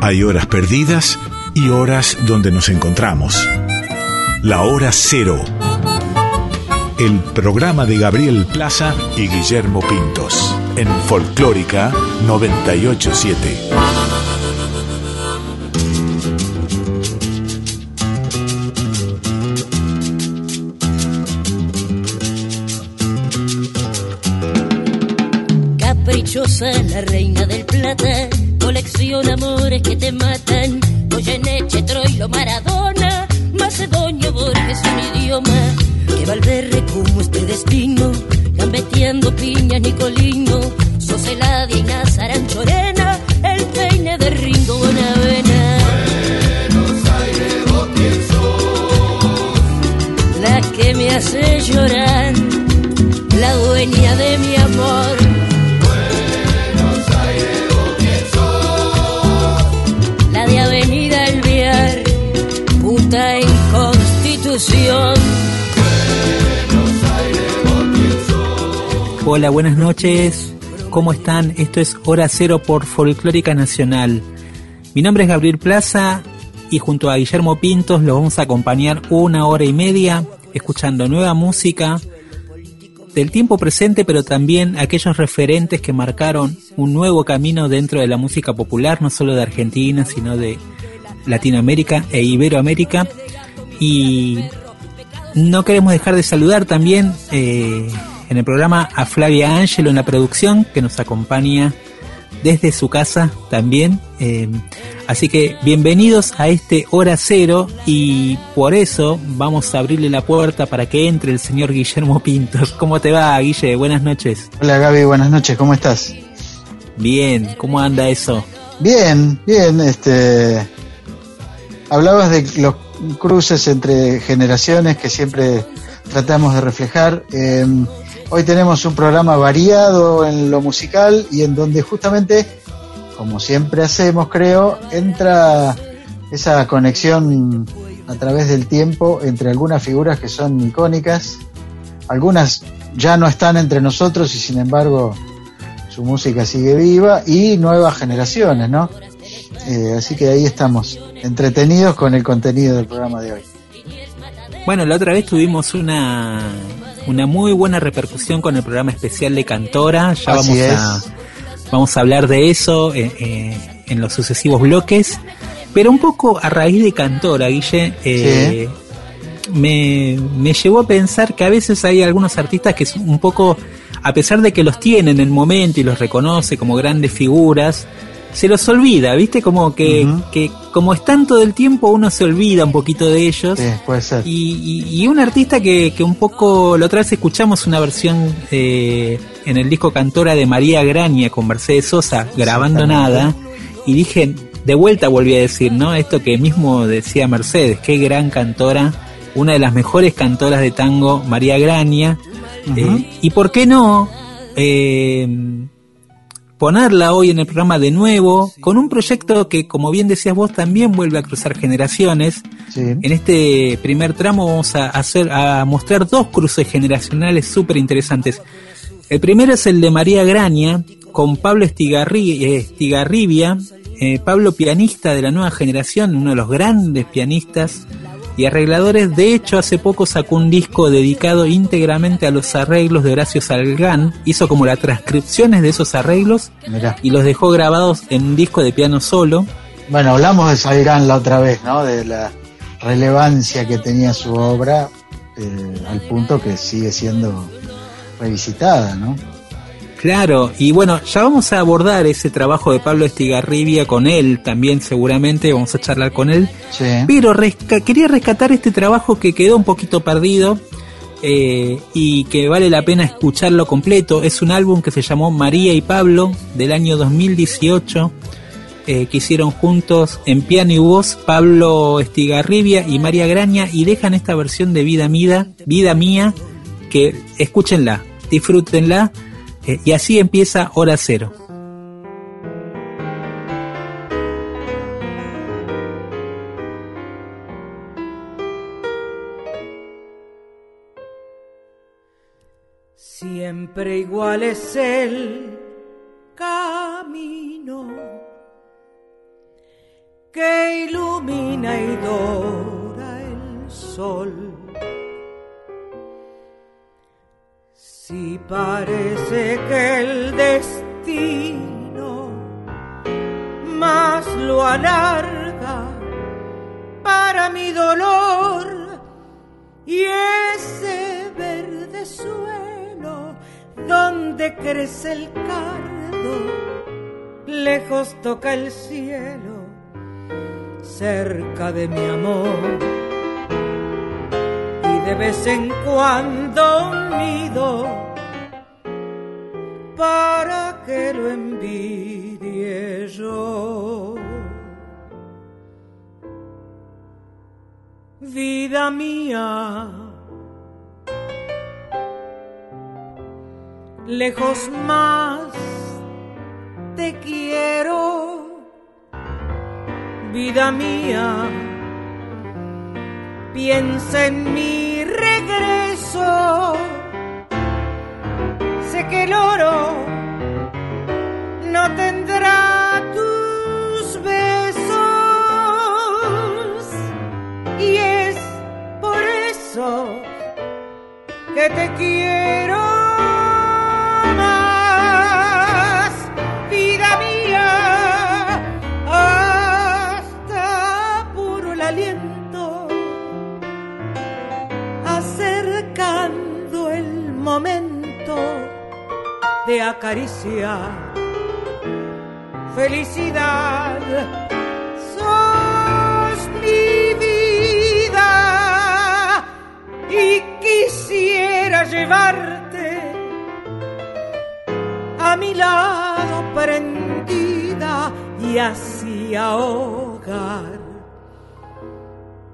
Hay horas perdidas y horas donde nos encontramos. La hora cero. El programa de Gabriel Plaza y Guillermo Pintos en Folclórica 987. Caprichosa la reina como este Hola, buenas noches. ¿Cómo están? Esto es Hora Cero por Folclórica Nacional. Mi nombre es Gabriel Plaza y junto a Guillermo Pintos los vamos a acompañar una hora y media escuchando nueva música del tiempo presente, pero también aquellos referentes que marcaron un nuevo camino dentro de la música popular, no solo de Argentina, sino de Latinoamérica e Iberoamérica. Y no queremos dejar de saludar también eh, en el programa a Flavia Ángelo en la producción, que nos acompaña desde su casa también. Eh, así que bienvenidos a este Hora Cero y por eso vamos a abrirle la puerta para que entre el señor Guillermo Pintos. ¿Cómo te va, Guille? Buenas noches. Hola Gaby, buenas noches, ¿cómo estás? Bien, ¿cómo anda eso? Bien, bien, este Hablabas de los cruces entre generaciones que siempre tratamos de reflejar. Em, hoy tenemos un programa variado en lo musical y en donde justamente, como siempre hacemos, creo, entra esa conexión a través del tiempo entre algunas figuras que son icónicas, algunas ya no están entre nosotros y sin embargo su música sigue viva y nuevas generaciones, ¿no? Eh, así que ahí estamos, entretenidos con el contenido del programa de hoy. Bueno, la otra vez tuvimos una, una muy buena repercusión con el programa especial de Cantora. Ya vamos a, vamos a hablar de eso eh, eh, en los sucesivos bloques. Pero un poco a raíz de Cantora, Guille, me, me llevó a pensar que a veces hay algunos artistas que son un poco, a pesar de que los tienen en el momento y los reconoce como grandes figuras, se los olvida, ¿viste? Como que, que como están todo el tiempo uno se olvida un poquito de ellos. Sí, puede ser. Y, y, un artista que, que, un poco, la otra vez escuchamos una versión eh, en el disco Cantora de María Graña con Mercedes Sosa, grabando nada, y dije, de vuelta volví a decir, ¿no? Esto que mismo decía Mercedes, qué gran cantora, una de las mejores cantoras de tango, María Graña. Eh, y por qué no, eh, ponerla hoy en el programa de nuevo, con un proyecto que, como bien decías vos, también vuelve a cruzar generaciones. En este primer tramo vamos a hacer, a mostrar dos cruces generacionales súper interesantes. El primero es el de María Graña, con Pablo eh, Estigarribia, eh, Pablo pianista de la nueva generación, uno de los grandes pianistas y arregladores. De hecho, hace poco sacó un disco dedicado íntegramente a los arreglos de Horacio Salgán. Hizo como las transcripciones de esos arreglos y los dejó grabados en un disco de piano solo. Bueno, hablamos de Salgán la otra vez, ¿no? De la relevancia que tenía su obra eh, al punto que sigue siendo revisitada, ¿no? Claro, y bueno, ya vamos a abordar ese trabajo de Pablo Estigarribia con él también seguramente, vamos a charlar con él. Pero quería rescatar este trabajo que quedó un poquito perdido eh, y que vale la pena escucharlo completo. Es un álbum que se llamó María y Pablo del año 2018 eh, que hicieron juntos en piano y voz Pablo Estigarribia y María Graña y dejan esta versión de Vida Mía, Vida Mía, que escúchenla, disfrútenla y así empieza Hora Cero. Siempre igual es el camino ilumina y dora el sol. Si parece que el destino más lo alarga para mi dolor y ese verde suelo donde crece el cardo lejos toca el cielo, cerca de mi amor. De vez en cuando un para que lo envidie yo. Vida mía, lejos más te quiero, vida mía. Piensa en mi Sé que el oro no tendrá tus besos y es por eso que te quiero. Momento de acariciar. Felicidad, sos mi vida y quisiera llevarte a mi lado prendida y así ahogar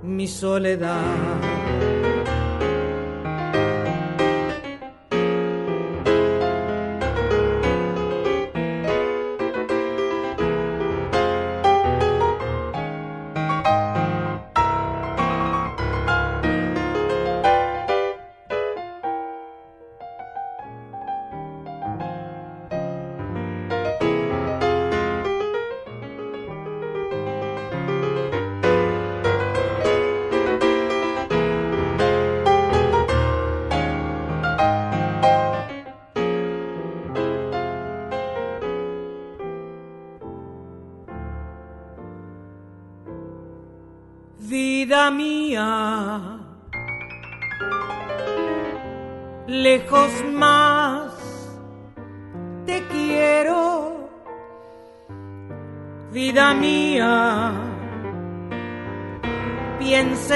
mi soledad.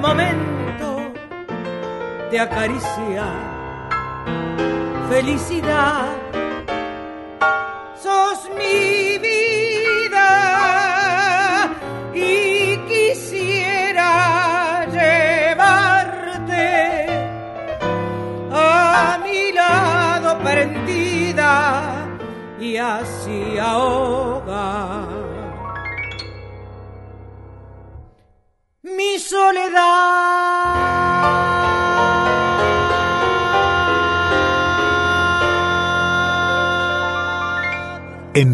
momento de acariciar felicidad. Sos mi vida y quisiera llevarte a mi lado prendida y así ahora.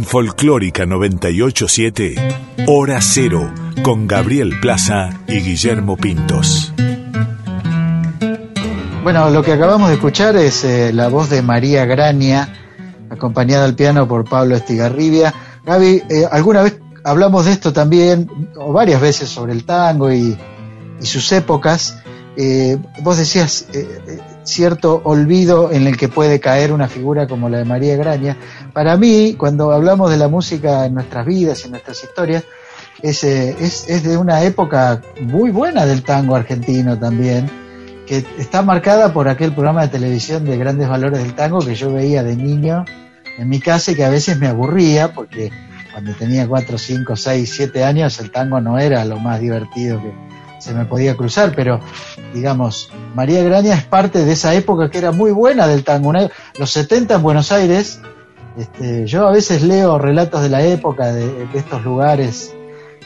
Folclórica 987, Hora Cero, con Gabriel Plaza y Guillermo Pintos. Bueno, lo que acabamos de escuchar es eh, la voz de María Grania, acompañada al piano por Pablo Estigarribia. Gaby, eh, alguna vez hablamos de esto también, o varias veces sobre el tango y, sus épocas. Eh, vos decías cierto olvido en el que puede caer una figura como la de María Graña. Para mí, cuando hablamos de la música en nuestras vidas, en nuestras historias, es, eh, es, es de una época muy buena del tango argentino también, que está marcada por aquel programa de televisión de grandes valores del tango que yo veía de niño en mi casa y que a veces me aburría porque cuando tenía 4, 5, 6, 7 años, el tango no era lo más divertido que se me podía cruzar, pero digamos, María Graña es parte de esa época que era muy buena del tango. Los 70 en Buenos Aires, este, yo a veces leo relatos de la época de, de estos lugares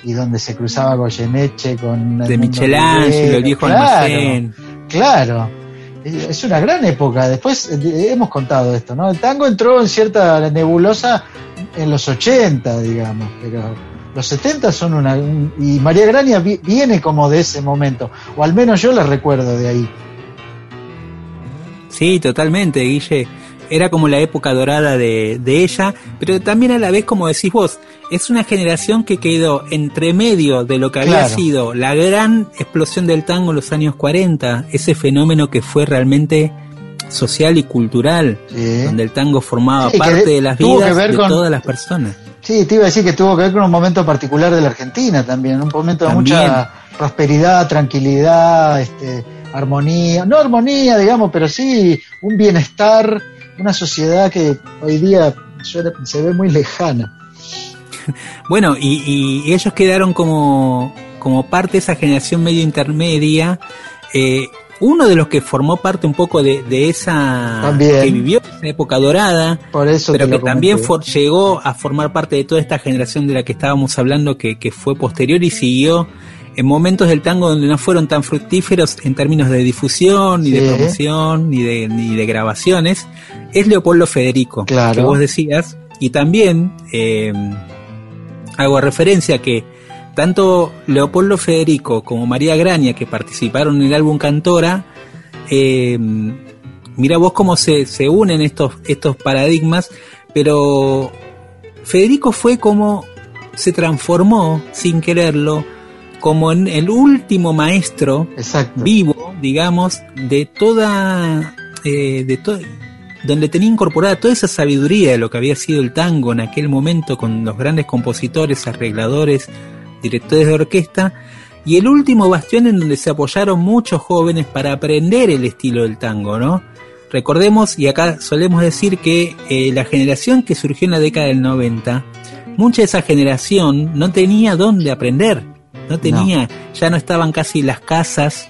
y donde se cruzaba Goyeneche con... De Michelangelo, el viejo Claro, almacén. Claro, es una gran época. Después eh, hemos contado esto, ¿no? El tango entró en cierta nebulosa en los 80, digamos, pero los 70 son una. un- y María Grania vi- viene como de ese momento, o al menos yo la recuerdo de ahí. Sí, totalmente, Guille. Era como la época dorada de, de ella, pero también a la vez, como decís vos, es una generación que quedó entre medio de lo que había Claro. sido la gran explosión del tango en los años 40, ese fenómeno que fue realmente social y cultural, Sí. donde el tango formaba Sí, parte de las vidas de con- todas las personas. Sí, te iba a decir que tuvo que ver con un momento particular de la Argentina también, un momento de También. mucha prosperidad, tranquilidad, este, armonía, no armonía, digamos, pero sí un bienestar, una sociedad que hoy día se ve muy lejana. Bueno, y, y ellos quedaron como, como parte de esa generación medio intermedia. Eh, uno de los que formó parte un poco de, de esa También. que vivió esa época dorada, Por eso pero que también for- llegó a formar parte de toda esta generación de la que estábamos hablando, que, que fue posterior y siguió en momentos del tango donde no fueron tan fructíferos en términos de difusión, ni de promoción, ni de, ni de grabaciones, es Leopoldo Federico, Claro. que vos decías, y también eh, hago referencia que tanto Leopoldo Federico como María Graña, que participaron en el álbum Cantora, eh, mira vos cómo se, se unen estos, estos paradigmas, pero Federico fue como se transformó sin quererlo, como en el último maestro Exacto. vivo, digamos, de toda, eh, de to- donde tenía incorporada toda esa sabiduría de lo que había sido el tango en aquel momento con los grandes compositores, arregladores, directores de orquesta, y el último bastión en donde se apoyaron muchos jóvenes para aprender el estilo del tango, ¿no? Recordemos, y acá solemos decir que eh, la generación que surgió en la década del 90, mucha de esa generación no tenía dónde aprender, no tenía, ya no estaban casi las casas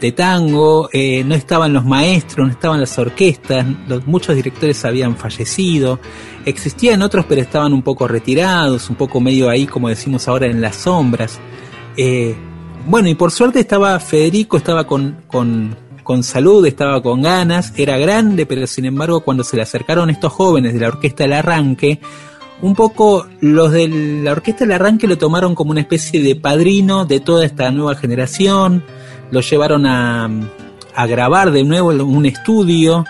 de tango, eh, no estaban los maestros, no estaban las orquestas, los- muchos directores habían fallecido, existían otros pero estaban un poco retirados, un poco medio ahí como decimos ahora en las sombras. Eh, bueno, y por suerte estaba Federico, estaba con, con, con salud, estaba con ganas, era grande, pero sin embargo cuando se le acercaron estos jóvenes de la Orquesta del Arranque, un poco los de la Orquesta del Arranque lo tomaron como una especie de padrino de toda esta nueva generación, lo llevaron a, grabar de nuevo un estudio,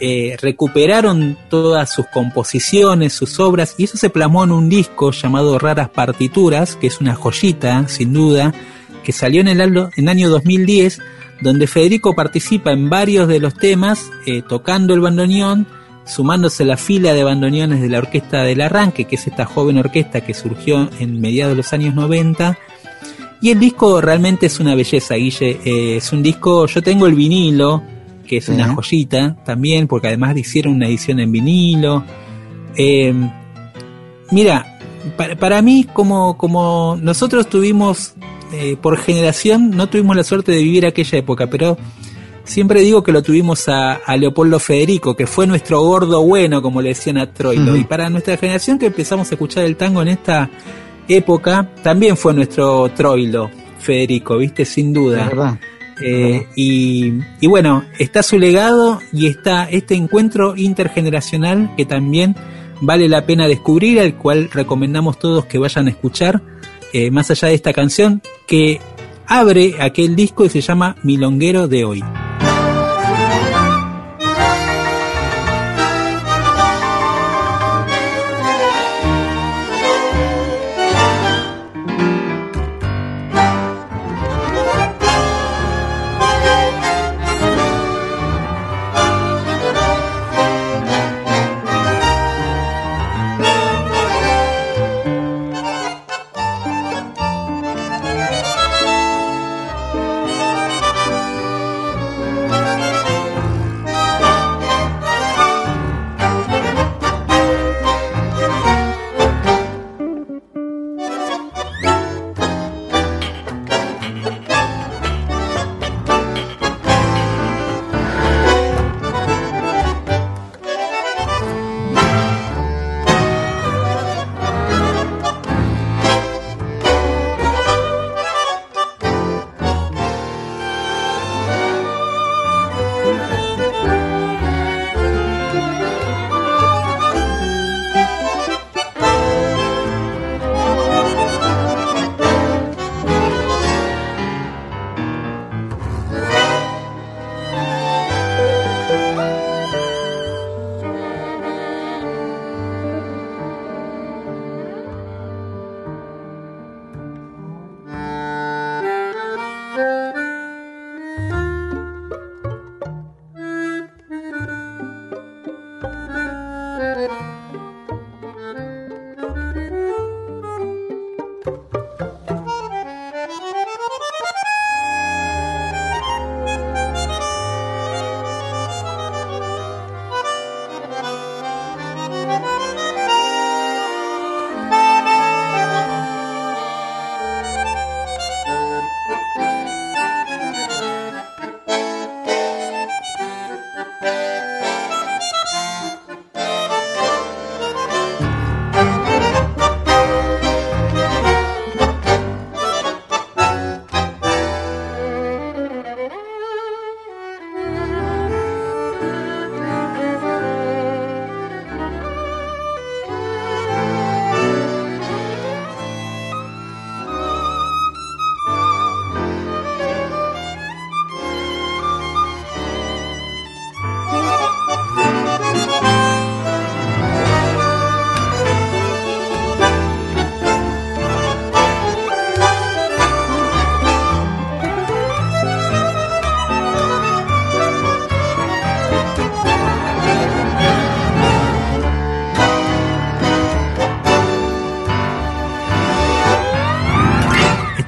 eh, recuperaron todas sus composiciones, sus obras, y eso se plasmó en un disco llamado Raras Partituras, que es una joyita, sin duda, que salió en el año, en año 2010, donde Federico participa en varios de los temas, eh, tocando el bandoneón, sumándose a la fila de bandoneones de la Orquesta del Arranque, que es esta joven orquesta que surgió en mediados de los años 90. Y el disco realmente es una belleza, Guille. Eh, es un disco, yo tengo el vinilo, que es una joyita también, porque además hicieron una edición en vinilo. Eh, mira, para, para mí, como, como nosotros tuvimos, eh, por generación, no tuvimos la suerte de vivir aquella época, pero siempre digo que lo tuvimos a, a Leopoldo Federico, que fue nuestro gordo bueno, como le decían a Troilo. Y para nuestra generación que empezamos a escuchar el tango en esta época, también fue nuestro Troilo, Federico, viste, sin duda. verdad. Eh, y, y bueno, está su legado y está este encuentro intergeneracional que también vale la pena descubrir, al cual recomendamos todos que vayan a escuchar, eh, más allá de esta canción que abre aquel disco y se llama Milonguero de hoy.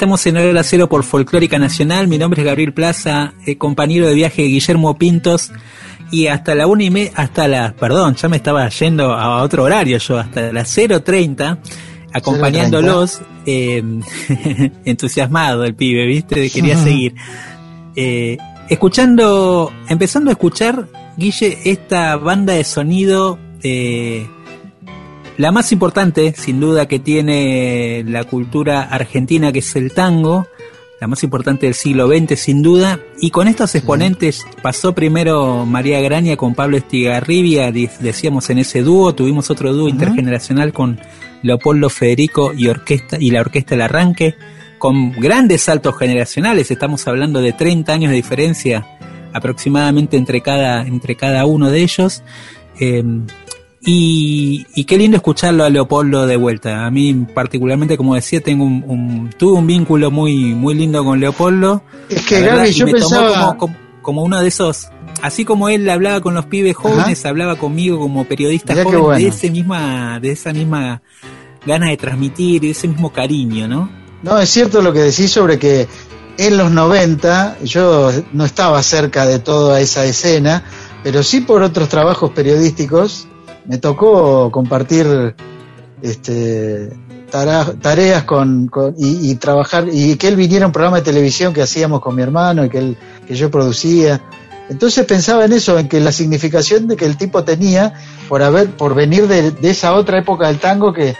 Estamos en Hora Cero por Folclórica Nacional. Mi nombre es Gabriel Plaza, eh, compañero de viaje de Guillermo Pintos. Y hasta la una y media, hasta la, perdón, ya me estaba yendo a otro horario yo, hasta las 0.30, acompañándolos, eh, entusiasmado el pibe, ¿viste? Quería seguir. Eh, escuchando, empezando a escuchar, Guille, esta banda de sonido, eh, la más importante, sin duda, que tiene la cultura argentina, que es el tango, la más importante del siglo XX, sin duda, y con estos exponentes pasó primero María Graña con Pablo Estigarribia, decíamos en ese dúo, tuvimos otro dúo intergeneracional con Leopoldo Federico y, orquesta, y la Orquesta El Arranque, con grandes saltos generacionales, estamos hablando de 30 años de diferencia aproximadamente entre cada, entre cada uno de ellos. Eh, y, qué lindo escucharlo a Leopoldo de vuelta. A mí particularmente, como decía, tengo un, tuve un vínculo muy muy lindo con Leopoldo. Es que Gaby, yo pensaba como, uno de esos, así como él hablaba con los pibes jóvenes, hablaba conmigo como periodista joven de ese misma, de esa misma ganas de transmitir, de ese mismo cariño, ¿no? No, es cierto lo que decís sobre que en los 90 yo no estaba cerca de toda esa escena, pero sí por otros trabajos periodísticos me tocó compartir este, tareas con, y, trabajar y que él viniera a un programa de televisión que hacíamos con mi hermano y que, él, que yo producía. Entonces pensaba en eso, en que la significación de que el tipo tenía por haber, por venir de, esa otra época del tango que,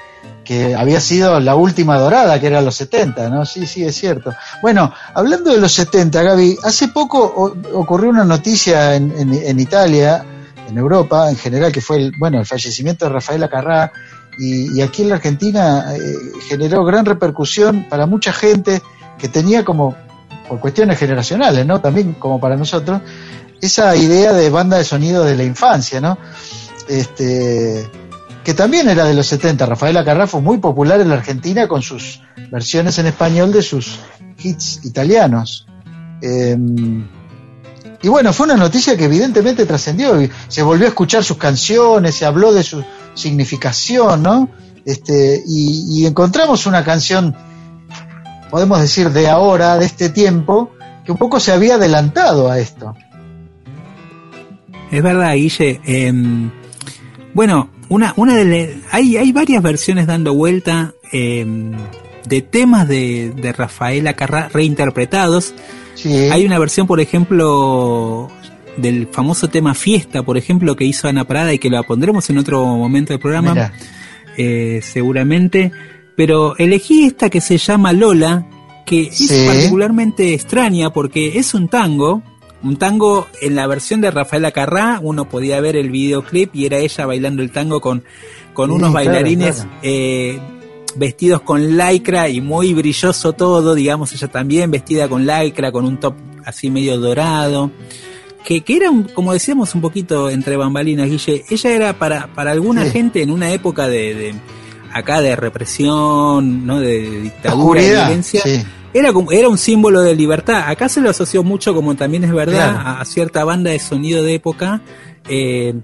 que había sido la última dorada, que era los 70, ¿no? Sí, sí, es cierto. Bueno, hablando de los 70, Gaby, hace poco ocurrió una noticia en, en, en Italia, en Europa en general, que fue el, bueno, el fallecimiento de Rafael Acarrá, y, aquí en la Argentina eh, generó gran repercusión para mucha gente que tenía como, por cuestiones generacionales, ¿no? También como para nosotros, esa idea de banda de sonido de la infancia, ¿no? Este, que también era de los 70. Rafael Acarrá fue muy popular en la Argentina con sus versiones en español de sus hits italianos. Em, y bueno, fue una noticia que evidentemente trascendió. Se volvió a escuchar sus canciones, se habló de su significación, ¿no? Este, y, encontramos una canción, podemos decir, de ahora, de este tiempo, que un poco se había adelantado a esto. Es verdad, Guille. Em, bueno, una, una de hay, hay varias versiones dando vuelta em, de temas de, de Rafael Acarrá reinterpretados. Hay una versión, por ejemplo, del famoso tema Fiesta, por ejemplo, que hizo Ana Parada y que la pondremos en otro momento del programa, eh, seguramente. Pero elegí esta que se llama Lola, que es particularmente extraña porque es un tango, un tango en la versión de Rafaela Carrá, uno podía ver el videoclip y era ella bailando el tango con, con unos bailarines Eh, vestidos con lycra y muy brilloso todo, digamos, ella también vestida con lycra, con un top así medio dorado. Que, que era, como decíamos un poquito entre bambalinas, Guille, ella era para, para alguna gente en una época de, acá de represión, ¿no? de dictadura, de violencia, era, era un símbolo de libertad. Acá se lo asoció mucho, como también es verdad, a, cierta banda de sonido de época, eh,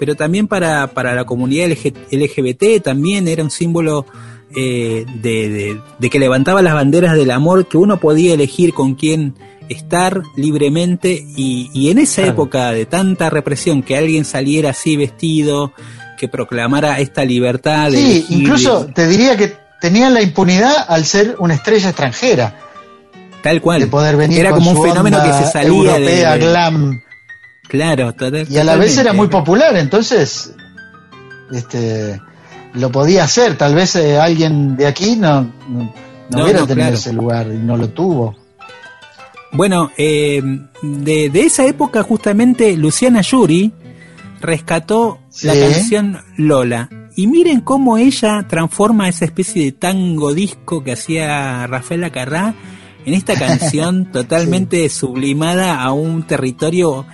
pero también para, para la comunidad LGBT también era un símbolo eh, de, que levantaba las banderas del amor, que uno podía elegir con quién estar libremente y, en esa época de tanta represión que alguien saliera así vestido, que proclamara esta libertad. Sí, incluso te diría que tenían la impunidad al ser una estrella extranjera. Tal cual. De poder venir era como un fenómeno que se salía de, glam. Claro, Y a la vez era muy popular, entonces este lo podía hacer. Tal vez eh, alguien de aquí no, no, hubiera tenido ese lugar y no lo tuvo. Bueno, eh, de, de, esa época justamente Luciana Yuri rescató la canción Lola. Y miren cómo ella transforma esa especie de tango disco que hacía Rafael Acarrá en esta canción totalmente sublimada a un territorio,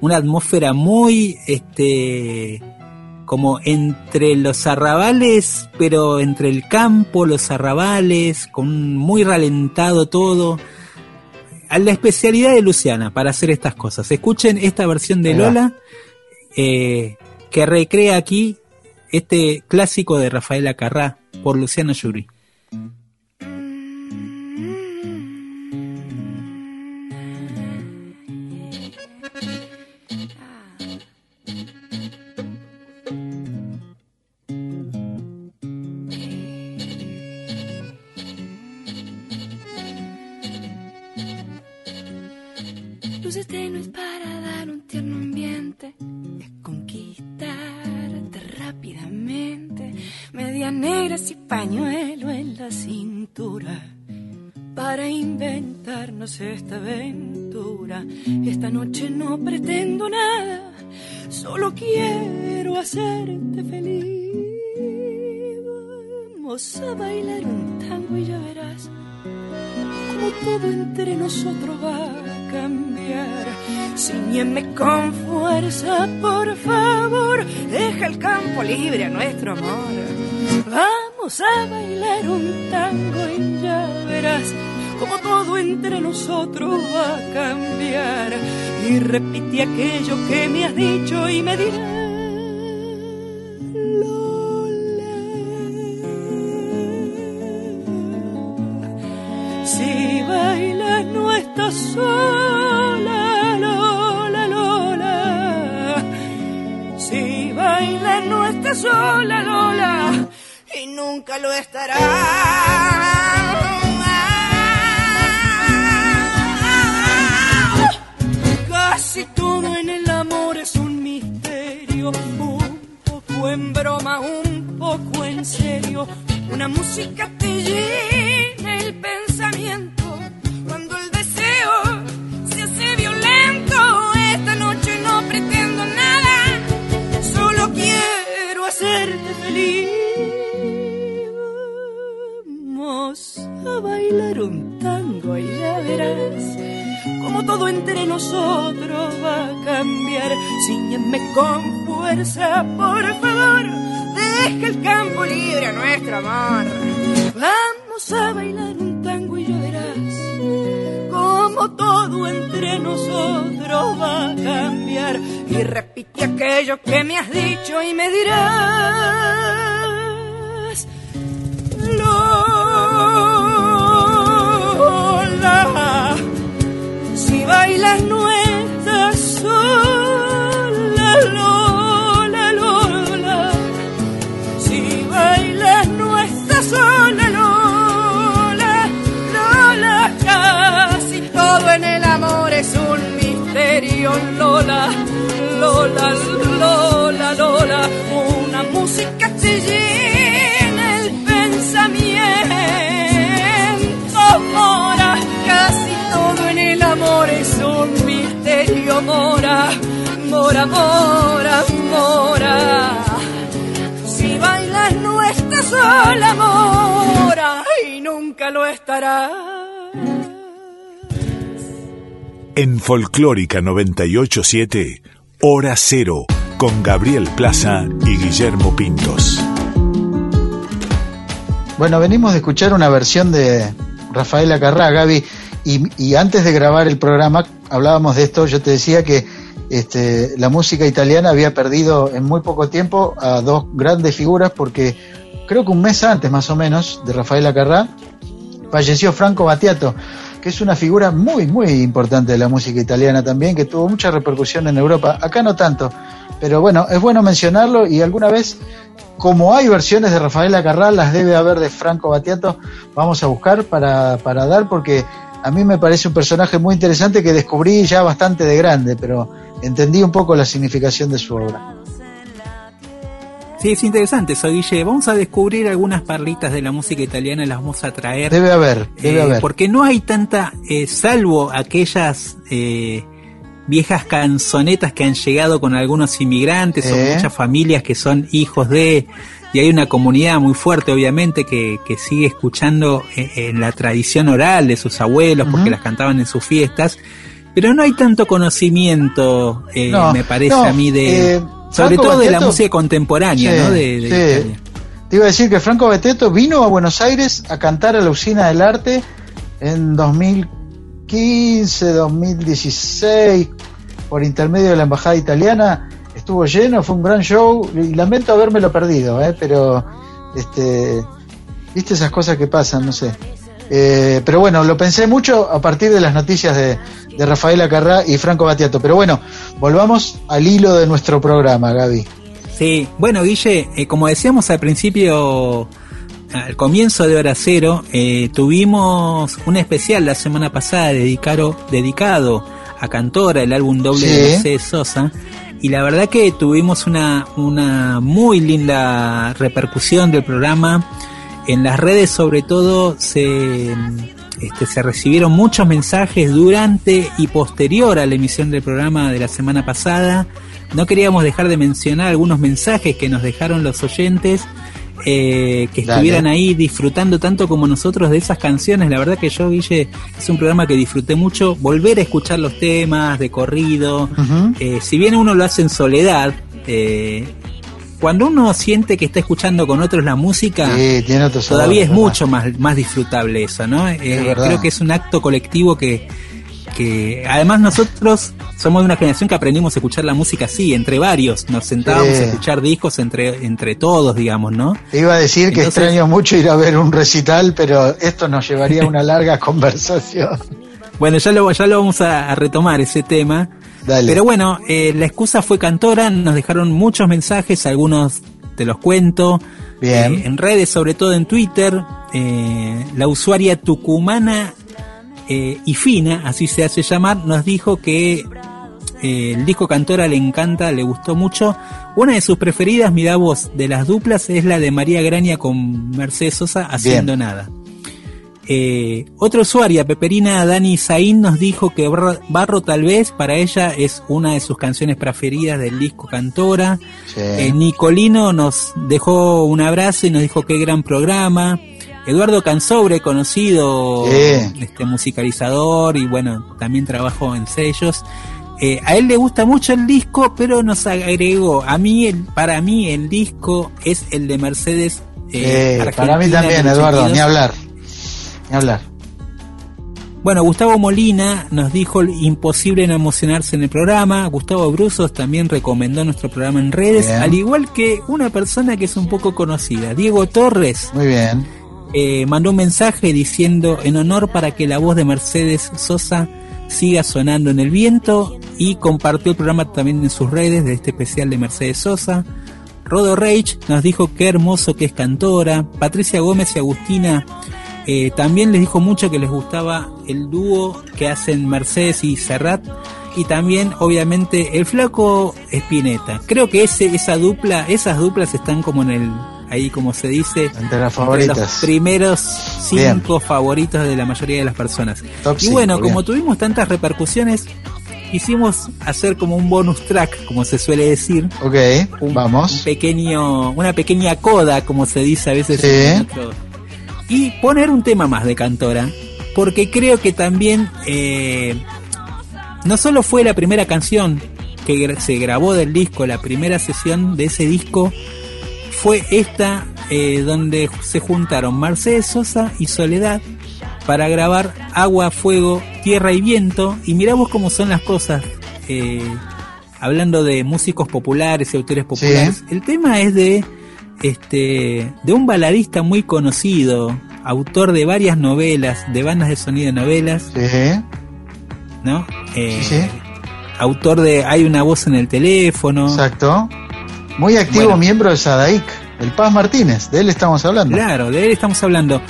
una atmósfera muy este como entre los arrabales, pero entre el campo, los arrabales, con muy ralentado todo. A la especialidad de Luciana para hacer estas cosas. Escuchen esta versión de Lola eh, que recrea aquí este clásico de Rafaela Carrá por Luciana Yuri. Repite aquello que me has dicho y me dirás. Amor es un misterio, mora, mora, mora, mora. Si bailas no estás sola, mora, y nunca lo estará. En Folclórica 987, Hora Cero, con Gabriel Plaza y Guillermo Pintos. Bueno, venimos de escuchar una versión de Rafaela Carrá, Gaby, y, y antes de grabar el programa hablábamos de esto, yo te decía que este, la música italiana había perdido en muy poco tiempo a dos grandes figuras porque creo que un mes antes más o menos de Rafaela Carrá falleció Franco Battiato, que es una figura muy, muy importante de la música italiana también, que tuvo mucha repercusión en Europa. Acá no tanto, pero bueno, es bueno mencionarlo y alguna vez, como hay versiones de Rafaela Carrá, las debe haber de Franco Battiato, vamos a buscar para, para dar, porque a mí me parece un personaje muy interesante que descubrí ya bastante de grande, pero entendí un poco la significación de su obra. Sí, es interesante eso, Guille. Vamos a descubrir algunas perlitas de la música italiana las vamos a traer. Debe haber, debe Eh, haber. Porque no hay tanta, eh, salvo aquellas eh, viejas canzonetas que han llegado con algunos inmigrantes Eh. o muchas familias que son hijos de... Y hay una comunidad muy fuerte, obviamente, que, que sigue escuchando en, en la tradición oral de sus abuelos, porque las cantaban en sus fiestas. Pero no hay tanto conocimiento, eh, No, me parece no, a mí, de... eh, sobre todo de la música contemporánea, Sí, ¿no? De, de sí. Te iba a decir que Franco Betteto vino a Buenos Aires a cantar a la Usina del Arte en 2015, 2016, por intermedio de la Embajada Italiana. Estuvo lleno, fue un gran show y lamento habérmelo perdido, ¿eh? pero este, viste esas cosas que pasan, no sé. Eh, pero bueno, lo pensé mucho a partir de las noticias de, de Rafaela Carrá y Franco Battiato. Pero bueno, volvamos al hilo de nuestro programa, Gaby. Sí, bueno, Guille, eh, como decíamos al principio, al comienzo de Hora Cero, eh, tuvimos un especial la semana pasada dedicado, dedicado a Cantora, el álbum doble Sí. de Mercedes Sosa. Y la verdad que tuvimos una, una muy linda repercusión del programa. En las redes sobre todo se, este, se recibieron muchos mensajes durante y posterior a la emisión del programa de la semana pasada. No queríamos dejar de mencionar algunos mensajes que nos dejaron los oyentes eh, que Dale. estuvieran ahí disfrutando tanto como nosotros de esas canciones. La verdad que yo, Guille, es un programa que disfruté mucho. Volver a escuchar los temas de corrido. Eh, si bien uno lo hace en soledad, eh, cuando uno siente que está escuchando con otros la música, Sí, tiene otro sabor, todavía es ¿verdad? mucho más, más disfrutable eso, ¿no? Eh, verdad. creo que es un acto colectivo que, que además nosotros somos de una generación que aprendimos a escuchar la música así, entre varios, nos sentábamos Sí. a escuchar discos entre, entre todos, digamos, ¿no? Te iba a decir que extraño mucho ir a ver un recital, pero esto nos llevaría a una larga conversación. Bueno, ya lo, ya lo vamos a, a retomar ese tema. Dale. Pero bueno, eh, la excusa fue Cantora, nos dejaron muchos mensajes, algunos te los cuento. Bien. Eh, en redes, sobre todo en Twitter, eh, la usuaria tucumana eh, y fina, así se hace llamar, nos dijo que eh, el disco Cantora le encanta, le gustó mucho. Una de sus preferidas, mira vos, de las duplas es la de María Graña con Mercedes Sosa haciendo nada. Eh, otra usuaria, Peperina Dani Zain, nos dijo que Barro, Barro tal vez para ella es una de sus canciones preferidas del disco Cantora. Sí. Eh, Nicolino nos dejó un abrazo y nos dijo qué gran programa. Eduardo Cansobre, conocido este musicalizador y bueno, también trabajó en sellos. Eh, a él le gusta mucho el disco, pero nos agregó, a mí, el, para mí el disco es el de Mercedes. eh, Eh, para mí también, Eduardo, 82. ni hablar. Ni hablar. Bueno, Gustavo Molina nos dijo imposible no emocionarse en el programa. Gustavo Brusos también recomendó nuestro programa en redes, Bien. al igual que una persona que es un poco conocida, Diego Torres, Muy bien. Eh, mandó un mensaje diciendo en honor para que la voz de Mercedes Sosa siga sonando en el viento y compartió el programa también en sus redes de este especial de Mercedes Sosa. Rodo Reich nos dijo qué hermoso que es cantora. Patricia Gómez y Agustina eh, también les dijo mucho que les gustaba el dúo que hacen Mercedes y Serrat. Y también, obviamente, el flaco Espineta. Creo que ese, esa dupla, esas duplas están como en el, ahí como se dice, Entre las entre los primeros cinco favoritos de la mayoría de las personas. Top y bueno, como tuvimos tantas repercusiones, quisimos hacer como un bonus track, como se suele decir. Ok, Un, un vamos. pequeño, una pequeña coda, como se dice a veces. Sí. en otro- Y poner un tema más de Cantora, porque creo que también eh, no solo fue la primera canción que se grabó del disco, la primera sesión de ese disco, fue esta eh, donde se juntaron Mercedes Sosa y Soledad para grabar Agua, Fuego, Tierra y Viento. Y miramos cómo son las cosas. eh, hablando de músicos populares y autores populares. El tema es de este de un baladista muy conocido, autor de varias novelas, de bandas de sonido de novelas, Sí, ¿no? Eh, Sí, sí. Autor de Hay una voz en el teléfono. exacto. Muy activo Bueno. miembro de Sadaic, el Paz Martínez, de él estamos hablando. Claro, de él estamos hablando.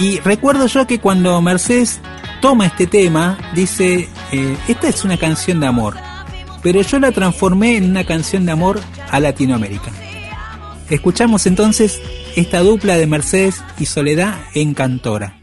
Y recuerdo yo que cuando Mercedes toma este tema, dice, eh, esta es una canción de amor, pero yo la transformé en una canción de amor a Latinoamérica. Escuchamos entonces esta dupla de Mercedes y Soledad en Cantora.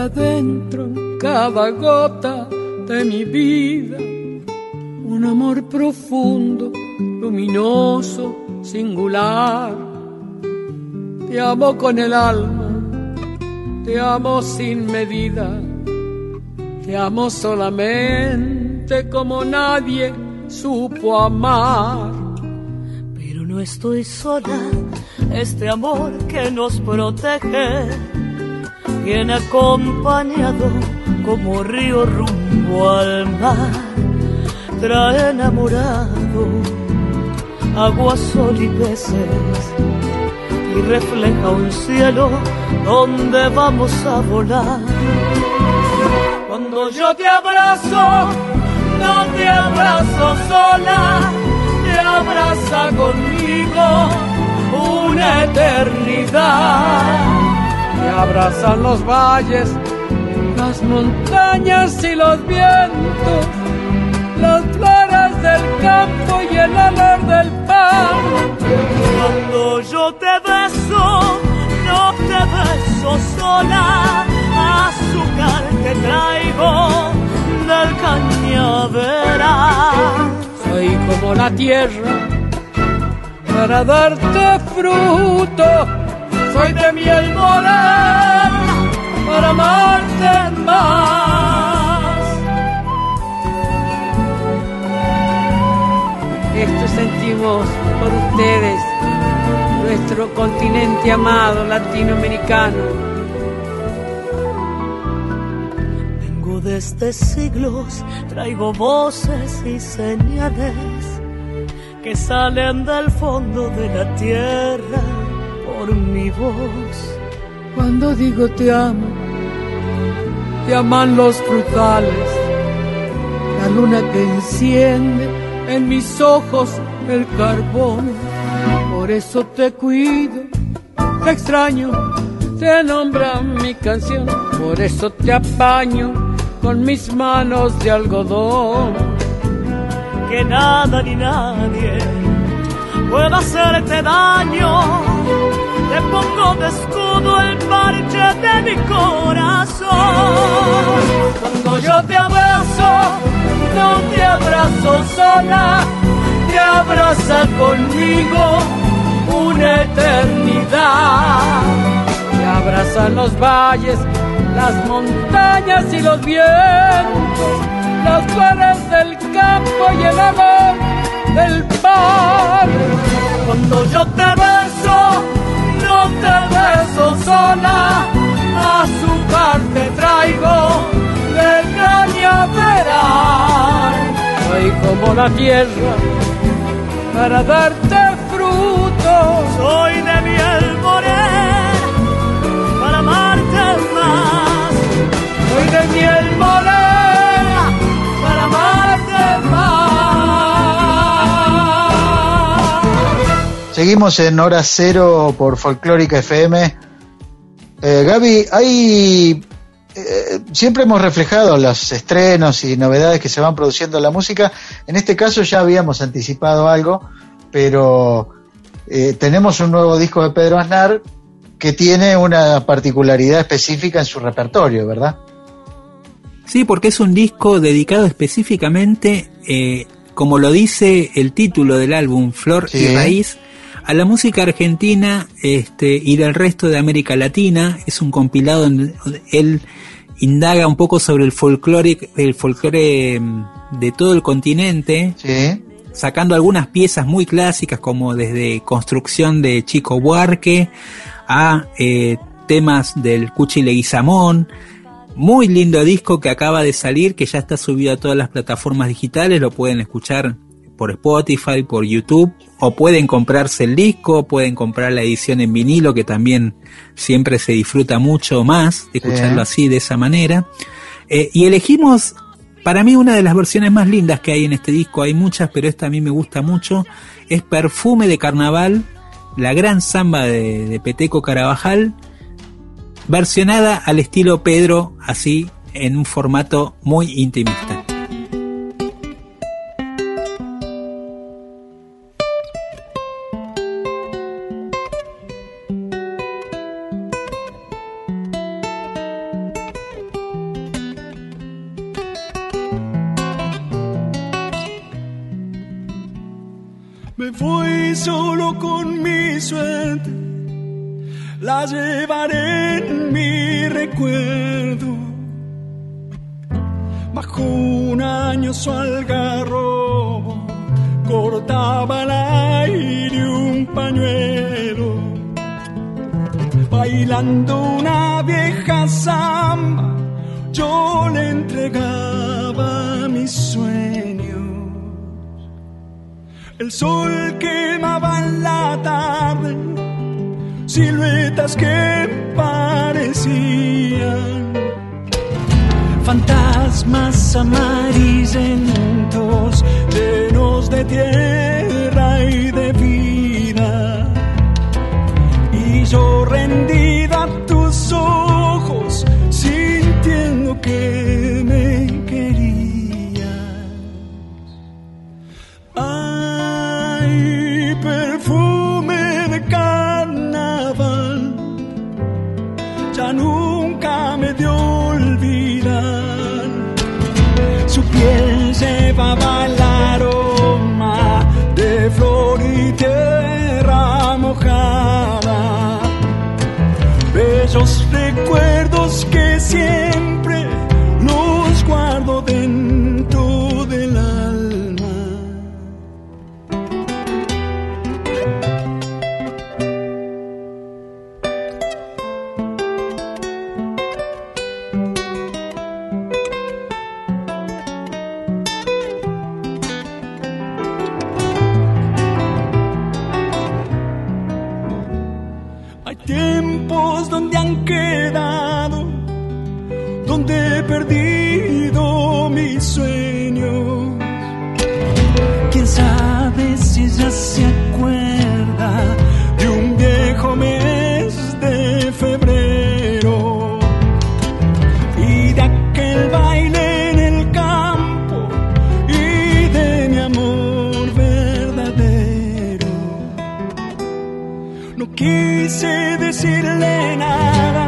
Adentro en cada gota de mi vida un amor profundo, luminoso, singular. Te amo con el alma, te amo sin medida, te amo solamente como nadie supo amar. Pero no estoy sola, este amor que nos protege viene acompañado como río rumbo al mar, trae enamorado agua, sol y peces y refleja un cielo donde vamos a volar. Cuando yo te abrazo, no te abrazo sola, te abraza conmigo una eternidad. Me abrazan los valles, las montañas y los vientos, las flores del campo y el olor del pan. Cuando yo te beso, no te beso sola, azúcar te traigo del cañaveral. Soy como la tierra para darte fruto. Soy de miel morena para amarte más. Esto sentimos por ustedes, nuestro continente amado latinoamericano. Vengo desde siglos, traigo voces y señales que salen del fondo de la tierra por mi voz. Cuando digo te amo, te aman los frutales, la luna que enciende en mis ojos el carbón. Por eso te cuido, te extraño, te nombra mi canción. Por eso te apaño con mis manos de algodón que nada ni nadie pueda hacerte daño. Te pongo de escudo el parche de mi corazón. Cuando yo te abrazo, no te abrazo sola, te abraza conmigo una eternidad. Te abrazan los valles, las montañas y los vientos las flores del campo y el amor del pan. Cuando yo te beso, te beso sola, a su parte traigo de cañaveral. Soy como la tierra para darte fruto. Soy de miel morena para amarte más. Soy de miel Seguimos en hora cero por Folclórica FM. Eh, Gaby, hay eh, siempre hemos reflejado los estrenos y novedades que se van produciendo en la música. En este caso ya habíamos anticipado algo, pero eh, tenemos un nuevo disco de Pedro Aznar que tiene una particularidad específica en su repertorio, ¿verdad? Sí, porque es un disco dedicado específicamente, como lo dice el título del álbum, Flor y Raíz, a la música argentina este, y del resto de América Latina. Es un compilado donde él indaga un poco sobre el folclore, el folclore mm, de todo el continente, sacando algunas piezas muy clásicas como desde construcción de Chico Buarque a eh, temas del Cuchi Leguizamón, muy lindo disco que acaba de salir, que ya está subido a todas las plataformas digitales, lo pueden escuchar por Spotify, por YouTube, o pueden comprarse el disco, pueden comprar la edición en vinilo, que también siempre se disfruta mucho más de escucharlo así, de esa manera. Eh, y elegimos, para mí, una de las versiones más lindas que hay en este disco, hay muchas, pero esta a mí me gusta mucho, es Perfume de Carnaval, la gran samba de, de Peteco Carabajal, versionada al estilo Pedro, así en un formato muy intimista. Sol quemaba la tarde siluetas que parecían fantasmas amarillentos llenos de tierra Hay tiempos donde han quedado, donde he perdido mis sueños. Quién sabe si ella se quise decirle nada,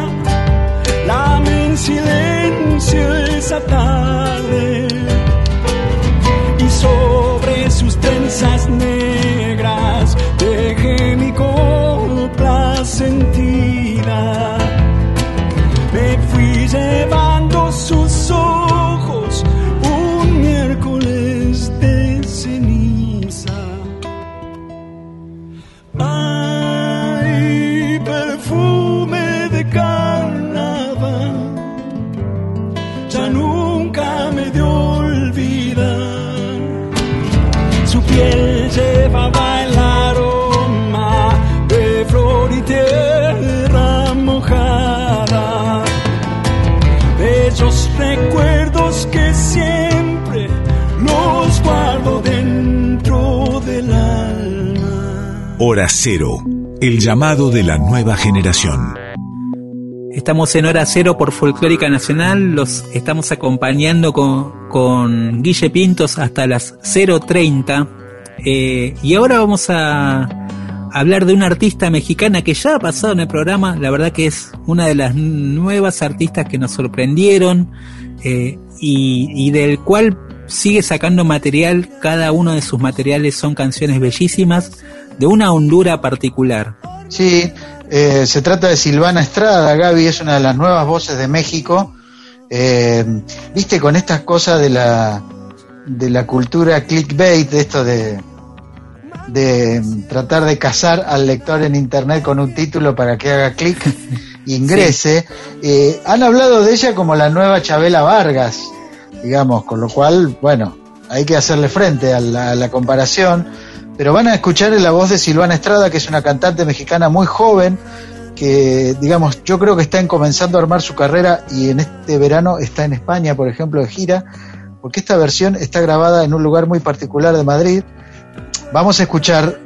la en silencio esa tarde. Y sobre sus trenzas negras dejé mi copla sentida. Me fui llevando Hora Cero, el llamado de la nueva generación. Estamos en hora cero por Folclórica Nacional, los estamos acompañando con, con Guille Pintos hasta las 0.30 eh, y ahora vamos a hablar de una artista mexicana que ya ha pasado en el programa, la verdad que es una de las nuevas artistas que nos sorprendieron eh, y, y del cual sigue sacando material, cada uno de sus materiales son canciones bellísimas de una hondura particular. Sí, eh, se trata de Silvana Estrada, Gaby es una de las nuevas voces de México. Eh, Viste, con estas cosas de la, de la cultura clickbait, de esto de, de tratar de cazar al lector en internet con un título para que haga clic e ingrese, eh, han hablado de ella como la nueva Chabela Vargas, digamos, con lo cual, bueno, hay que hacerle frente a la, a la comparación pero van a escuchar la voz de Silvana Estrada, que es una cantante mexicana muy joven, que digamos, yo creo que está en comenzando a armar su carrera y en este verano está en España, por ejemplo, de gira, porque esta versión está grabada en un lugar muy particular de Madrid. Vamos a escuchar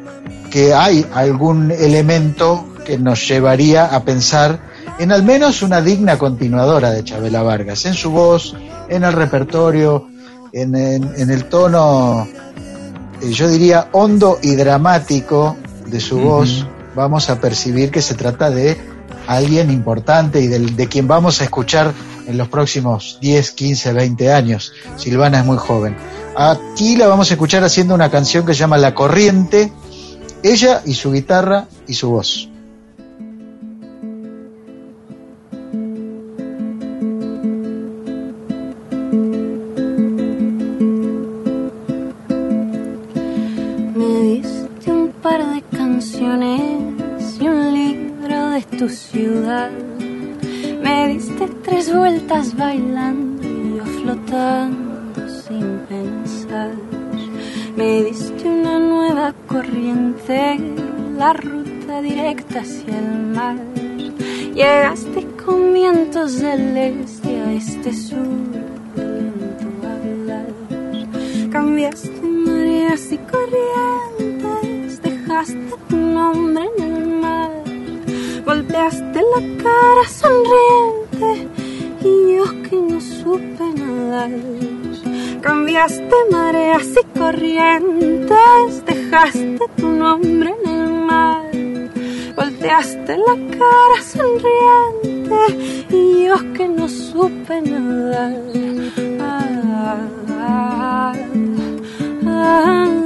que hay algún elemento que nos llevaría a pensar en al menos una digna continuadora de Chabela Vargas, en su voz, en el repertorio, en, el tono yo diría, hondo y dramático de su voz, vamos a percibir que se trata de alguien importante y del- de, quien vamos a escuchar en los próximos 10, 15, 20 años. Silvana es muy joven. Aquí la vamos a escuchar haciendo una canción que se llama La Corriente, ella y su guitarra y su voz. Vueltas bailando y yo flotando sin pensar. Me diste una nueva corriente, la ruta directa hacia el mar. Llegaste con vientos del este a este sur, viento hablar. Cambiaste mareas y corrientes, dejaste tu nombre en el mar, golpeaste la cara sonriente yo que no supe nadar. Cambiaste mareas y corrientes, dejaste tu nombre en el mar, volteaste la cara sonriente y yo que no supe nada. Ah, ah, ah,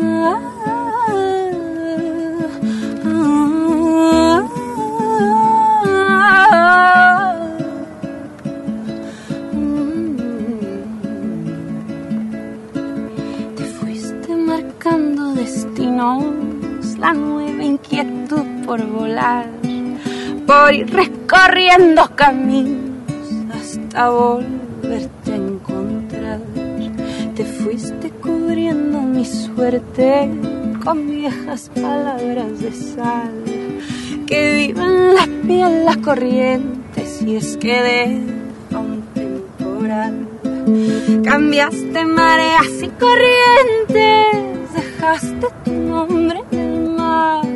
fuiste marcando destinos, la nueva inquietud por volar, por ir recorriendo caminos hasta volverte a encontrar. Te fuiste cubriendo mi suerte con viejas palabras de sal que viven las piel las corrientes y es que de un temporal cambiaste mareas y corrientes dejaste tu nombre en el mar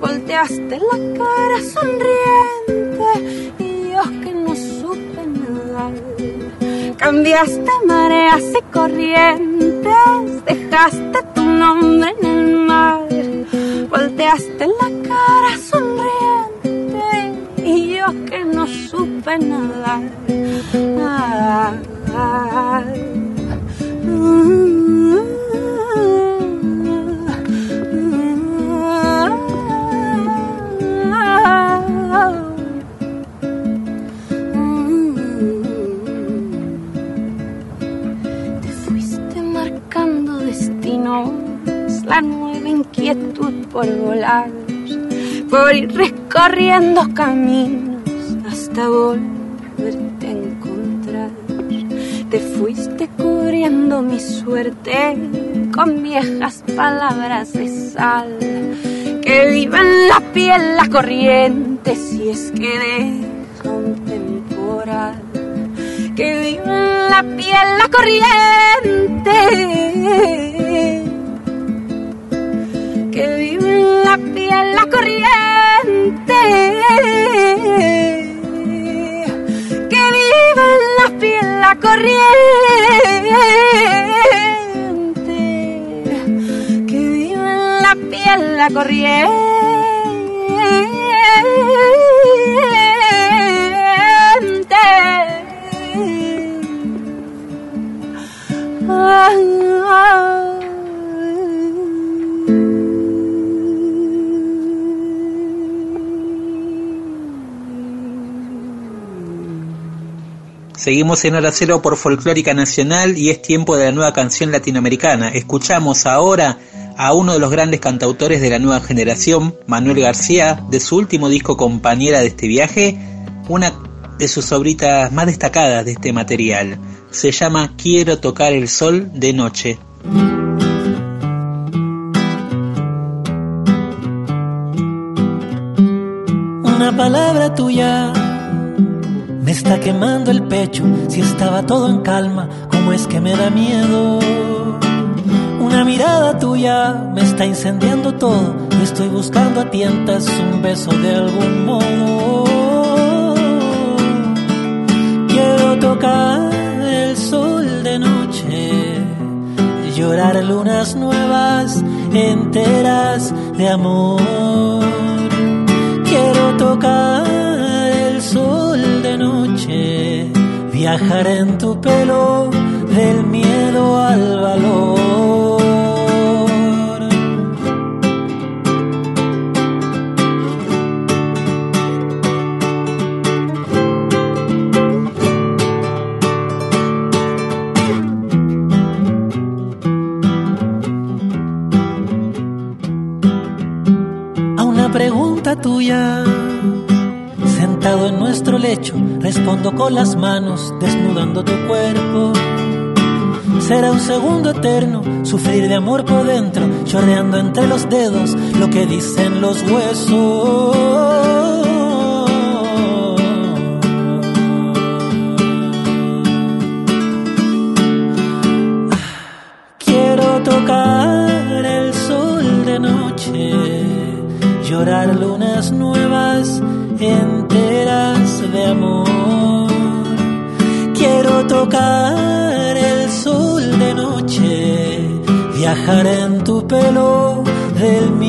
volteaste la cara sonriente y yo que no supe nadar cambiaste mareas y corrientes dejaste tu nombre en el mar volteaste la cara sonriente y yo que no supe nada. Ah, por volar, por ir recorriendo caminos hasta volverte a encontrar. Te fuiste cubriendo mi suerte con viejas palabras de sal que viven la piel la corriente si es que deja un temporal que viven la piel la corriente corriente, que vive en la piel la corriente, que vive en la piel la corriente. Seguimos en Hora Cero por Folclórica Nacional y es tiempo de la nueva canción latinoamericana. Escuchamos ahora a uno de los grandes cantautores de la nueva generación, Manuel García, de su último disco Compañera de este viaje, una de sus obritas más destacadas de este material. Se llama Quiero tocar el sol de noche. Una palabra tuya me está quemando el pecho. Si estaba todo en calma, ¿cómo es que me da miedo? Una mirada tuya me está incendiando todo. Y estoy buscando a tientas un beso de algún modo. Quiero tocar el sol de noche, llorar lunas nuevas, enteras de amor. Quiero tocar el sol viajar en tu pelo del miedo al valor. A una pregunta tuya En nuestro lecho, respondo con las manos, desnudando tu cuerpo. Será un segundo eterno, sufrir de amor por dentro, chorreando entre los dedos lo que dicen los huesos. Quiero tocar el sol de noche, llorar lunas nuevas enteras viajar en tu pelo del miedo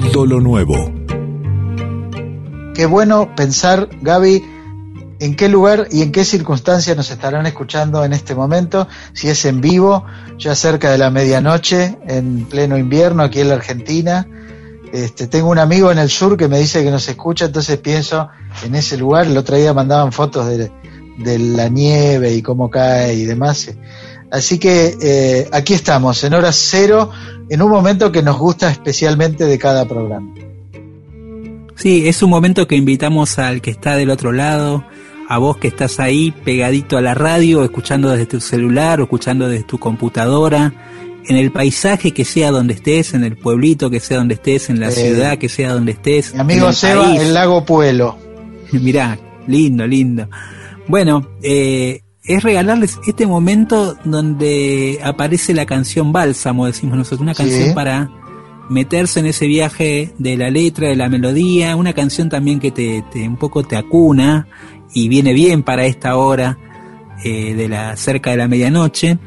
todo lo nuevo. Qué bueno pensar, Gaby, en qué lugar y en qué circunstancias nos estarán escuchando en este momento, si es en vivo, ya cerca de la medianoche, en pleno invierno aquí en la Argentina. Este, tengo un amigo en el sur que me dice que nos escucha, entonces pienso en ese lugar. El otro día mandaban fotos de, de la nieve y cómo cae y demás. Así que eh, aquí estamos, en hora cero, en un momento que nos gusta especialmente de cada programa. Sí, es un momento que invitamos al que está del otro lado, a vos que estás ahí pegadito a la radio, escuchando desde tu celular o escuchando desde tu computadora, en el paisaje que sea donde estés, en el pueblito que sea donde estés, en la Eh, ciudad que sea donde estés. Mi amigo en el Seba, país. el lago Puelo. Mirá, lindo, lindo. Bueno, eh, es regalarles este momento donde aparece la canción Bálsamo, decimos nosotros, una Sí. canción para meterse en ese viaje de la letra, de la melodía, una canción también que te, te- un poco te acuna y viene bien para esta hora eh, de la cerca de la medianoche.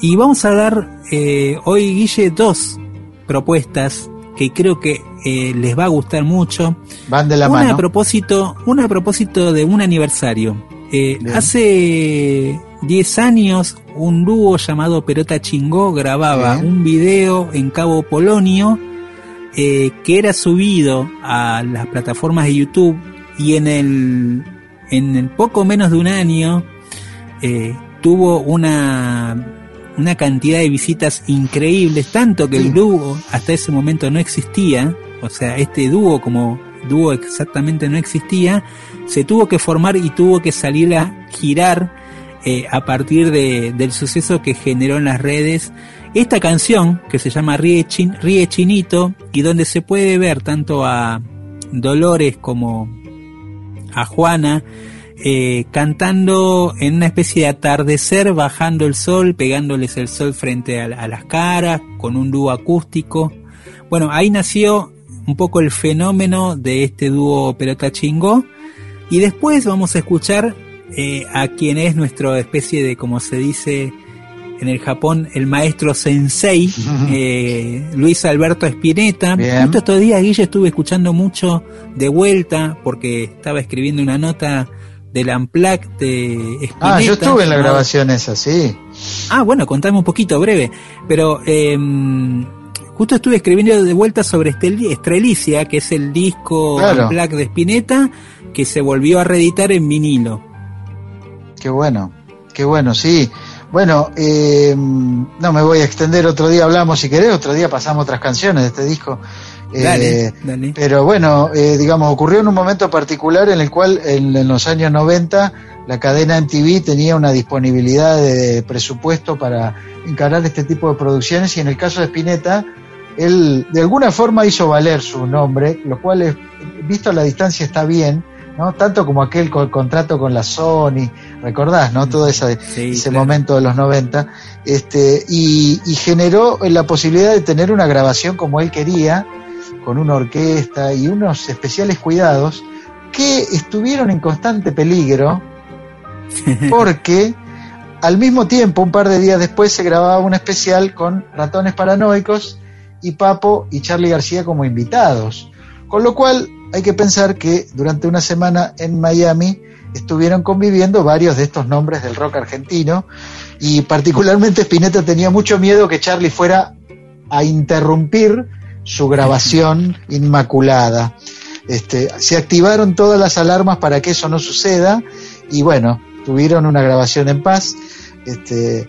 Y vamos a dar eh, hoy, Guille, dos propuestas que creo que eh, les va a gustar mucho. Van de la una mano. a propósito, una a propósito de un aniversario. Eh, hace 10 años un dúo llamado Perota Chingó grababa Bien. un video en Cabo Polonio eh, que era subido a las plataformas de YouTube y en el en el poco menos de un año eh, tuvo una una cantidad de visitas increíbles, tanto que Sí. el dúo hasta ese momento no existía, o sea, este dúo como dúo exactamente no existía, se tuvo que formar y tuvo que salir a girar eh, a partir de- del suceso que generó en las redes esta canción que se llama Ríe, Chin- Chinito y donde se puede ver tanto a Dolores como a Juana eh, cantando en una especie de atardecer, bajando el sol, pegándoles el sol frente a, a las caras, con un dúo acústico. Bueno, ahí nació un poco el fenómeno de este dúo Pelota Chingó. Y después vamos a escuchar eh, a quien es nuestra especie de, como se dice en el Japón, el maestro sensei, eh, Luis Alberto Spinetta. Bien. Justo estos días, Guille, estuve escuchando mucho de vuelta porque estaba escribiendo una nota del Amplac de Spinetta. Ah, yo estuve en la grabación esa, sí. Ah, bueno, contame un poquito, breve. Pero eh, justo estuve escribiendo de vuelta sobre Estel- Estrelicia, que es el disco Claro. Black de Spinetta, que se volvió a reeditar en vinilo. Qué bueno, qué bueno, sí. Bueno, eh, no me voy a extender, otro día hablamos si querés, otro día pasamos otras canciones de este disco. Eh, Dale, dale. Pero bueno, eh, digamos, ocurrió en un momento particular en el cual en, en los años 90 la cadena MTV tenía una disponibilidad de presupuesto para encarar este tipo de producciones y en el caso de Spinetta, él de alguna forma hizo valer su nombre, lo cual, es, visto a la distancia, está bien, ¿no? Tanto como aquel co- contrato con la Sony, recordás, ¿no? Todo Sí, ese claro. momento de los 90, este, y, y generó la posibilidad de tener una grabación como él quería, con una orquesta y unos especiales cuidados que estuvieron en constante peligro porque al mismo tiempo, un par de días después, se grababa un especial con ratones paranoicos y Papo y Charlie García como invitados. Con lo cual hay que pensar que durante una semana en Miami estuvieron conviviendo varios de estos nombres del rock argentino y particularmente Spinetta tenía mucho miedo que Charlie fuera a interrumpir su grabación inmaculada. Este, se activaron todas las alarmas para que eso no suceda y bueno, tuvieron una grabación en paz. Este,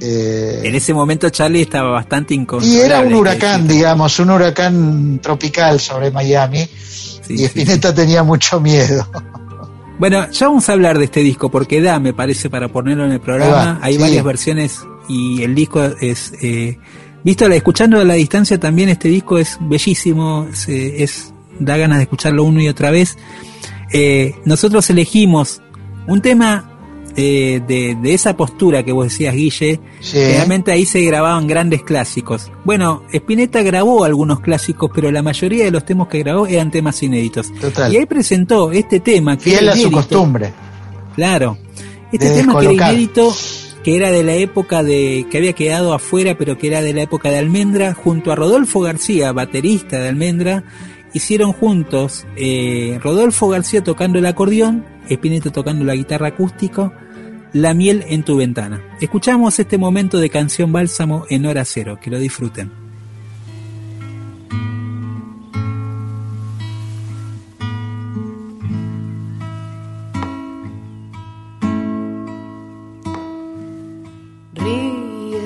eh, En ese momento Charlie estaba bastante y incontrolable. era un huracán, digamos, un huracán tropical sobre Miami Sí, y sí, Spinetta tenía mucho miedo. Bueno, ya vamos a hablar de este disco porque da, me parece, para ponerlo en el programa. Va, Hay sí. varias versiones y el disco es, eh, visto escuchando a la distancia también este disco es bellísimo, es, eh, es- da ganas de escucharlo uno y otra vez. Eh, nosotros elegimos un tema eh, de, de esa postura que vos decías, Guille. Sí. Realmente ahí se grababan grandes clásicos. Bueno, Spinetta grabó algunos clásicos, pero la mayoría de los temas que grabó eran temas inéditos. Total. Y ahí presentó este tema que Fiel era a su costumbre. Claro. Este De tema que era inédito, que era de la época de, que había quedado afuera, pero que era de la época de Almendra, junto a Rodolfo García, baterista de Almendra, hicieron juntos eh, Rodolfo García tocando el acordeón, Spinetta tocando la guitarra acústico, La miel en tu ventana. Escuchamos este momento de canción bálsamo en hora cero, que lo disfruten.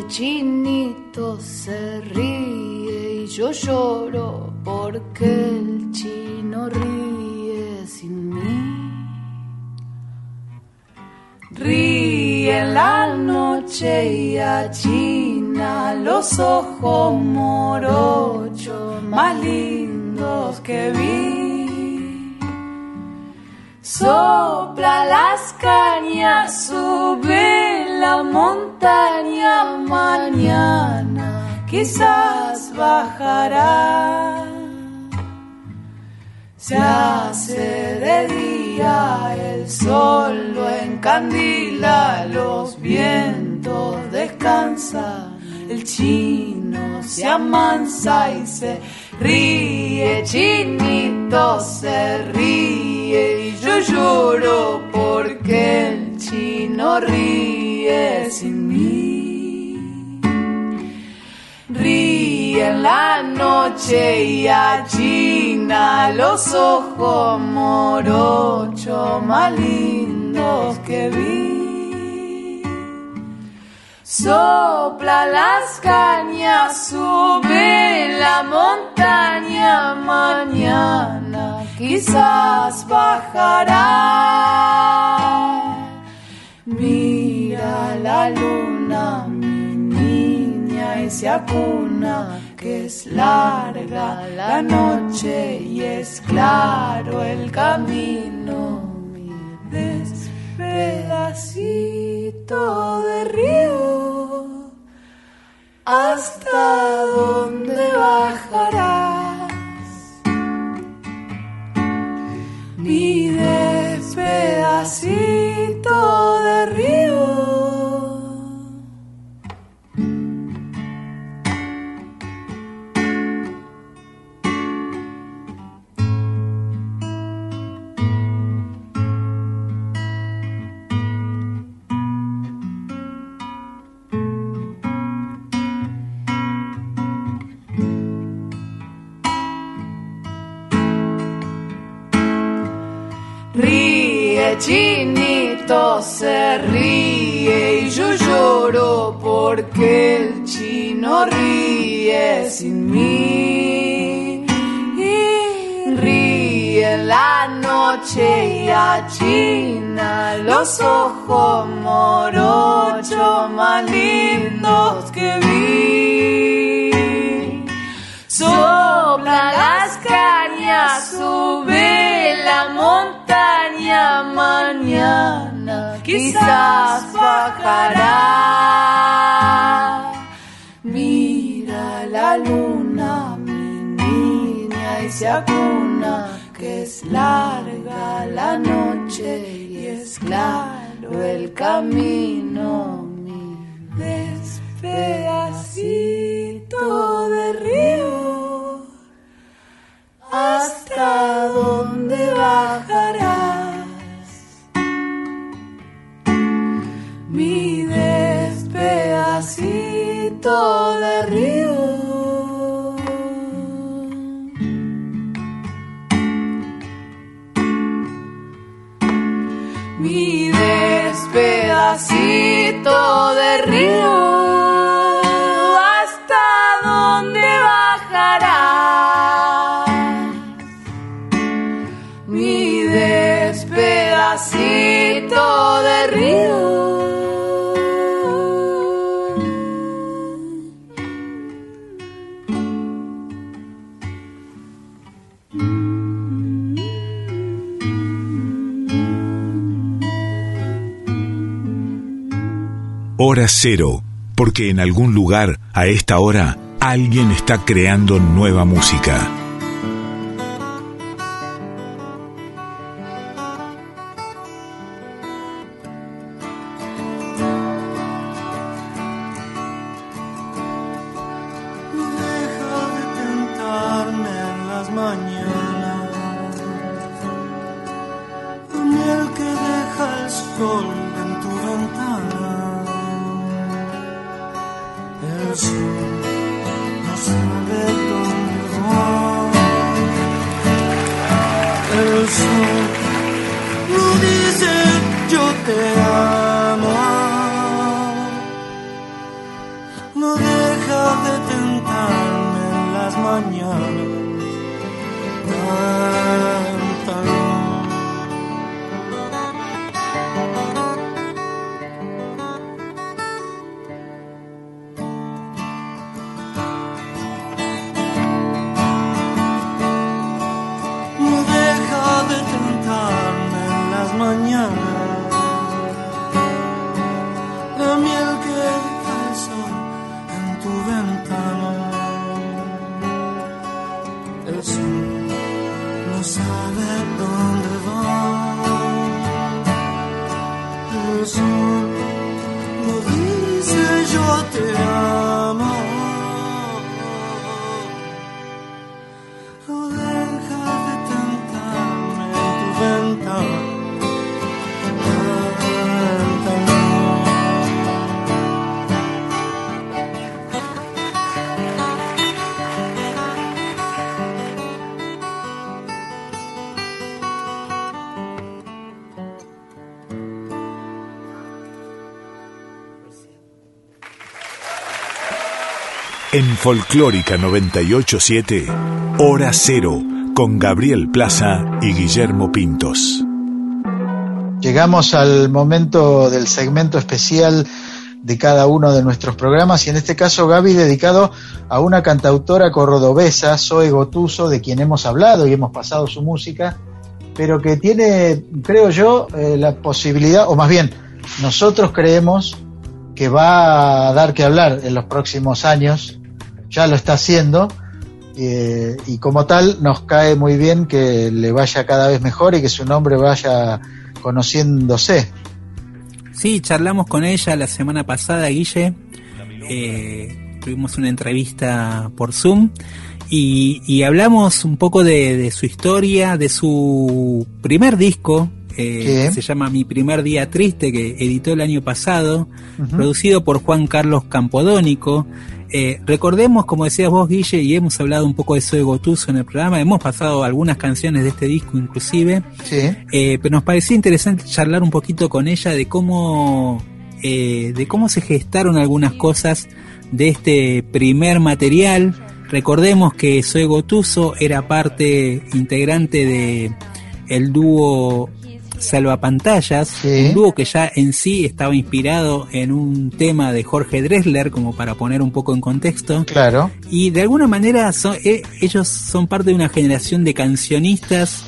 chinito se ríe y yo lloro porque el chino ríe sin mí. Ríe la noche y achina los ojos morochos más lindos que vi. Sopla las cañas, sube la montaña mañana, quizás bajará. Se hace de día, el sol lo encandila, los vientos descansan, el chino se amansa y se ríe, chinito se ríe y yo lloro porque el chino ríe sin mí. En la noche y achina los ojos morochos más lindos que vi. Sopla las cañas, sube la montaña, mañana quizás bajará. Mira la luna, mi niña, y se acuna, que es larga la noche y es claro el camino. Mi pedacito de río, hasta dónde bajarás. Mi despedacito de río. Se ríe y yo lloro porque el chino ríe sin mí. Y ríe en la noche y achina los ojos morochos más lindos que vi. Sopla las cañas, sube la montaña, mañana quizás bajará. Mira la luna, mi niña, y se acuna, que es larga la noche y es claro el camino, mi despedacito de río hasta dónde bajarás. Mi despedacito de río. Mi despedacito de río. Hora cero, porque en algún lugar, a esta hora, alguien está creando nueva música. Folclórica 987, Hora Cero, con Gabriel Plaza y Guillermo Pintos. Llegamos al momento del segmento especial de cada uno de nuestros programas y en este caso Gaby dedicado a una cantautora cordobesa, Zoe Gotuso, de quien hemos hablado y hemos pasado su música, pero que tiene, creo yo, eh, la posibilidad, o más bien, nosotros creemos que va a dar que hablar en los próximos años ya lo está haciendo eh, y como tal nos cae muy bien que le vaya cada vez mejor y que su nombre vaya conociéndose. Sí, charlamos con ella la semana pasada, Guille. Eh, tuvimos una entrevista por Zoom y, hablamos un poco de, su historia, de su primer disco, eh, que se llama Mi primer día triste, que editó el año pasado, producido por Juan Carlos Campodónico. Eh, recordemos, como decías vos, Guille, y hemos hablado un poco de Zoe Gotuso en el programa, hemos pasado algunas canciones de este disco inclusive, eh, pero nos parecía interesante charlar un poquito con ella de cómo, eh, de cómo se gestaron algunas cosas de este primer material. Recordemos que Zoe Gotuso era parte integrante de el dúo Salvapantallas, un dúo que ya en sí estaba inspirado en un tema de Jorge Dressler, como para poner un poco en contexto. Claro. Y de alguna manera son, eh, ellos son parte de una generación de cancionistas.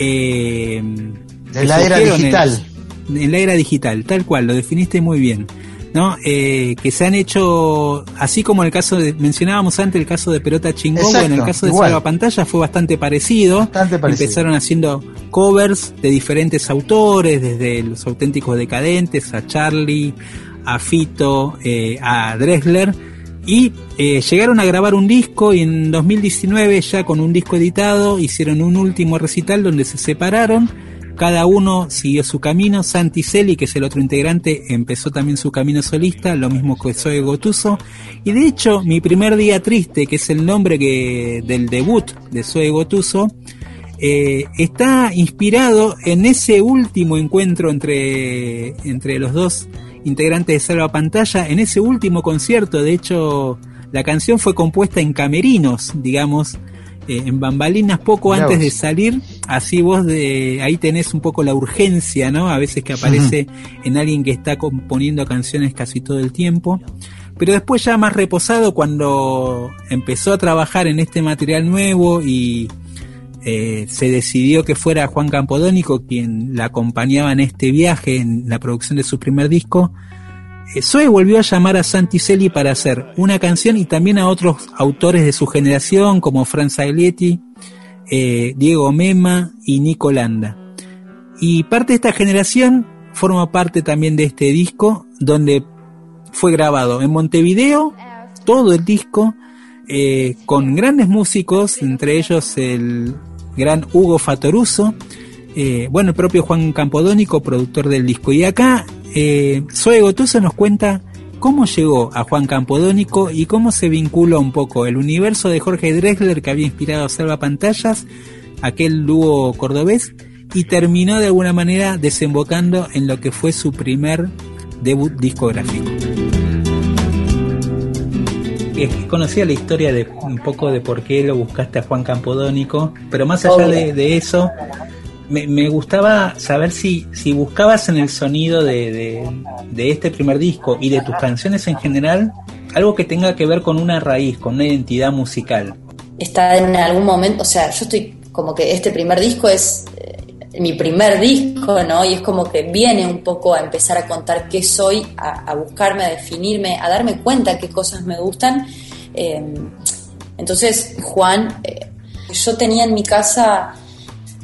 Eh, de la era digital. en la era digital, tal cual, lo definiste muy bien. ¿No? Eh, que se han hecho, así como en el caso de, mencionábamos antes el caso de Pelota Chingón, en el caso de Salva Pantalla fue bastante parecido. Empezaron haciendo covers de diferentes autores, desde los auténticos decadentes, a Charlie, a Fito, eh, a Dressler, y eh, llegaron a grabar un disco y en 2019 ya con un disco editado hicieron un último recital donde se separaron cada uno siguió su camino. Santi Celi, que es el otro integrante, empezó también su camino solista, lo mismo que Zoe Gotuso. Y de hecho, mi primer día triste, que es el nombre que, del debut de Zoe Gotuso, eh, está inspirado en ese último encuentro entre, entre los dos integrantes de Salva Pantalla, en ese último concierto. De hecho, la canción fue compuesta en camerinos, digamos, eh, en bambalinas poco antes de salir, así vos de ahí tenés un poco la urgencia, ¿no? A veces que aparece en alguien que está componiendo canciones casi todo el tiempo. Pero después ya más reposado cuando empezó a trabajar en este material nuevo y eh, se decidió que fuera Juan Campodónico quien la acompañaba en este viaje, en la producción de su primer disco, Zoe volvió a llamar a Santicelli para hacer una canción y también a otros autores de su generación como Franz Aglietti, eh, Diego Mema y Nico Landa. Y parte de esta generación forma parte también de este disco donde fue grabado en Montevideo todo el disco eh, con grandes músicos, entre ellos el gran Hugo Fatoruso, eh, bueno, el propio Juan Campodónico, productor del disco. Y acá eh, Zoe Gotuso nos cuenta cómo llegó a Juan Campodónico y cómo se vincula un poco el universo de Jorge Drexler que había inspirado a Salva Pantallas, aquel dúo cordobés, y terminó de alguna manera desembocando en lo que fue su primer debut discográfico. Conocía la historia de un poco de por qué lo buscaste a Juan Campodónico, pero más allá de, eso, me, gustaba saber si, si buscabas en el sonido de, de, este primer disco y de tus canciones en general algo que tenga que ver con una raíz, con una identidad musical. Está en algún momento, o sea, yo estoy como que este primer disco es mi primer disco, ¿no? Y es como que viene un poco a empezar a contar qué soy, a, buscarme, a definirme, a darme cuenta qué cosas me gustan. Em, entonces, Juan, eh, yo tenía en mi casa,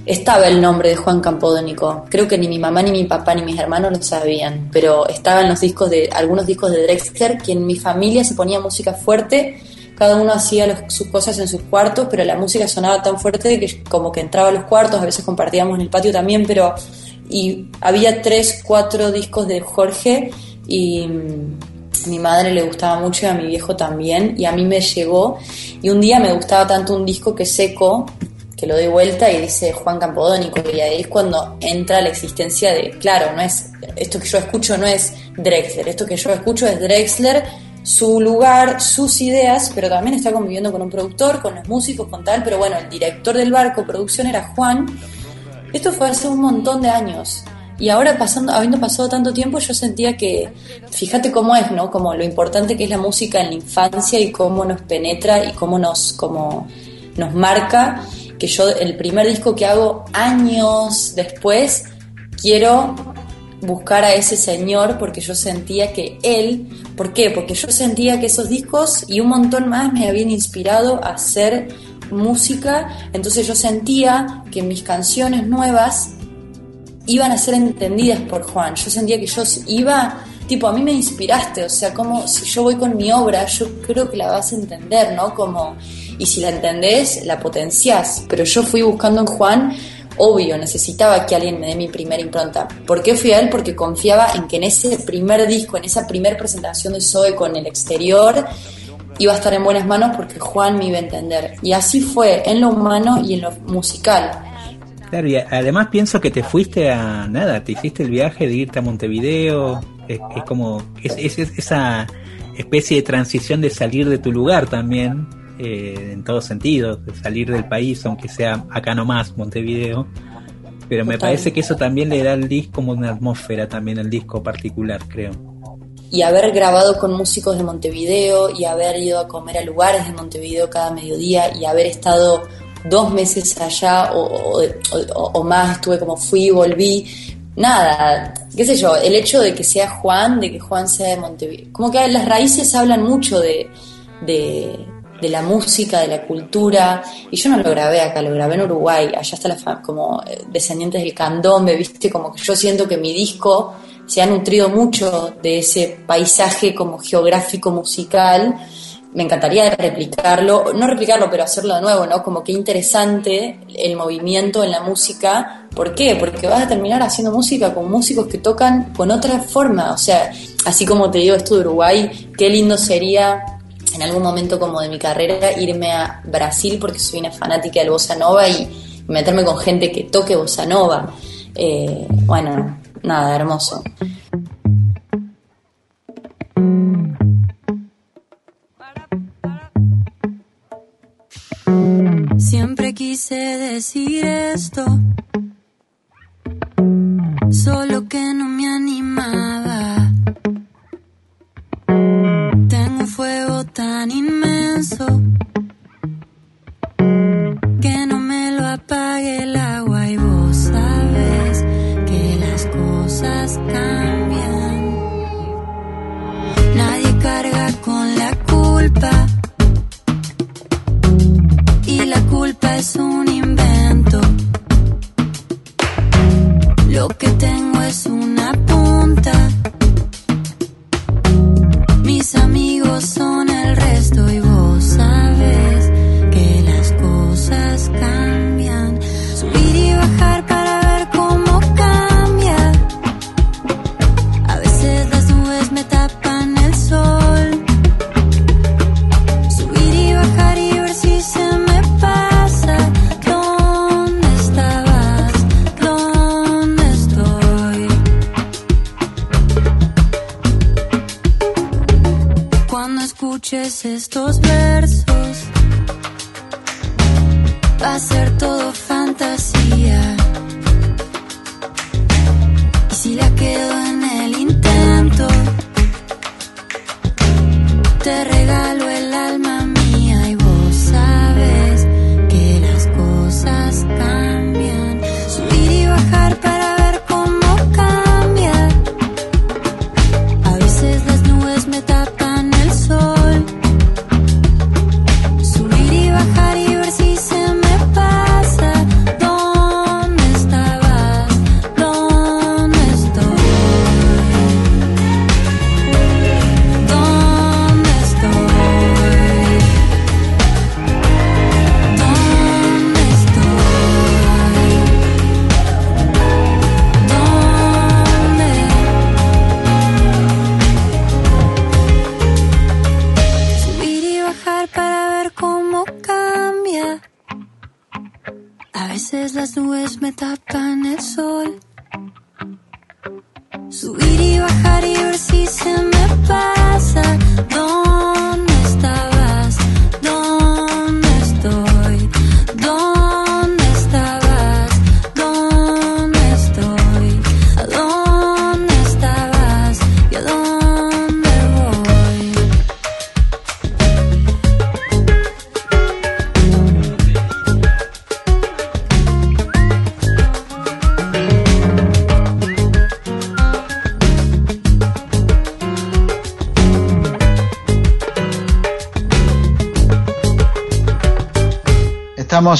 estaba el nombre de Juan Campodónico. Creo que ni mi mamá, ni mi papá, ni mis hermanos lo sabían, pero estaban los discos de, algunos discos de Drexler, que en mi familia se ponía música fuerte cada uno hacía sus cosas en sus cuartos, pero la música sonaba tan fuerte que como que entraba a los cuartos, a veces compartíamos en el patio también, pero y había tres, cuatro discos de Jorge y mm, mi madre le gustaba mucho y a mi viejo también y a mí me llegó y un día me gustaba tanto un disco que seco que lo doy vuelta y dice Juan Campodónico y ahí es cuando entra la existencia de, claro, no es, esto que yo escucho no es Drexler, esto que yo escucho es Drexler su lugar, sus ideas, pero también está conviviendo con un productor, con los músicos, con tal, pero bueno, el director del barco, producción era Juan. Esto fue hace un montón de años. Y ahora pasando, habiendo pasado tanto tiempo, yo sentía que, fíjate cómo es, ¿no? Como lo importante que es la música en la infancia y cómo nos penetra y cómo nos, como nos marca, que yo el primer disco que hago años después, quiero buscar a ese señor porque yo sentía que él, ¿por qué? Porque yo sentía que esos discos y un montón más me habían inspirado a hacer música, entonces yo sentía que mis canciones nuevas iban a ser entendidas por Juan, yo sentía que yo iba, tipo, a mí me inspiraste, o sea, como si yo voy con mi obra, yo creo que la vas a entender, ¿no? Como, y si la entendés, la potenciás, pero yo fui buscando en Juan obvio, necesitaba que alguien me dé mi primera impronta. ¿Por qué fui a él? Porque confiaba en que en ese primer disco, en esa primera presentación de Zoe con el exterior, iba a estar en buenas manos porque Juan me iba a entender. Y así fue, en lo humano y en lo musical. Claro, y además pienso que te fuiste a nada, te hiciste el viaje de irte a Montevideo, es, como es, esa especie de transición de salir de tu lugar también, eh, en todos sentidos, de salir del país, aunque sea acá nomás, Montevideo. Pero me parece que eso también le da al disco como una atmósfera también al disco particular, creo. Y haber grabado con músicos de Montevideo y haber ido a comer a lugares de Montevideo cada mediodía y haber estado dos meses allá o, o más, estuve como fui y volví, nada, qué sé yo, el hecho de que sea Juan, de que Juan sea de Montevideo, como que las raíces hablan mucho de, de, de la música, de la cultura, y yo no lo grabé acá, lo grabé en Uruguay, allá está la como eh, descendientes del candombe, viste, como que yo siento que mi disco se ha nutrido mucho de ese paisaje como geográfico musical, me encantaría replicarlo, no replicarlo, pero hacerlo de nuevo, ¿no? Como que interesante el movimiento en la música. ¿Por qué? Porque vas a terminar haciendo música con músicos que tocan con otra forma. O sea, así como te digo esto de Uruguay, qué lindo sería en algún momento como de mi carrera irme a Brasil porque soy una fanática del bossa nova y meterme con gente que toque bossa nova. Eh, bueno, nada, hermoso. Siempre quise decir esto, solo que no me animaba un fuego tan inmenso que no me lo apague el agua y vos sabes que las cosas cambian. Nadie carga con la culpa y la culpa es un invento. Lo que tengo es una punta. Escuches estos.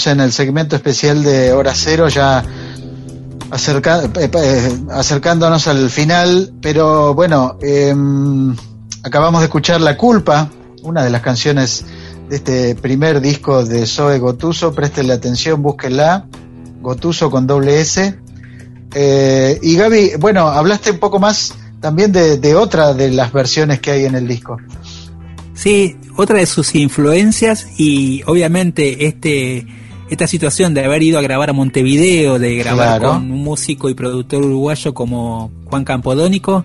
En el segmento especial de Hora Cero, ya eh, eh, acercándonos al final, pero bueno, eh, acabamos de escuchar La Culpa, una de las canciones de este primer disco de Zoe Gotuso, prestenle atención, búsquenla, Gotuso con doble S. Eh, y Gaby, bueno, hablaste un poco más también de otra de las versiones que hay en el disco. Sí, otra de sus influencias y obviamente este esta situación de haber ido a grabar a Montevideo, de grabar Claro. con un músico y productor uruguayo como Juan Campodónico,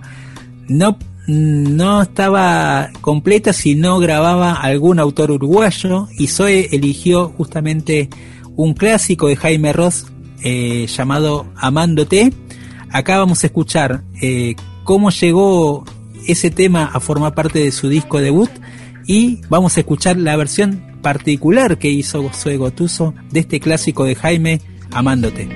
no, no estaba completa si no grababa algún autor uruguayo y Zoe eligió justamente un clásico de Jaime Ross eh, llamado Amándote. Acá vamos a escuchar eh, cómo llegó ese tema a formar parte de su disco debut y vamos a escuchar la versión particular que hizo Zoe Gotuso de este clásico de Jaime, Amándote.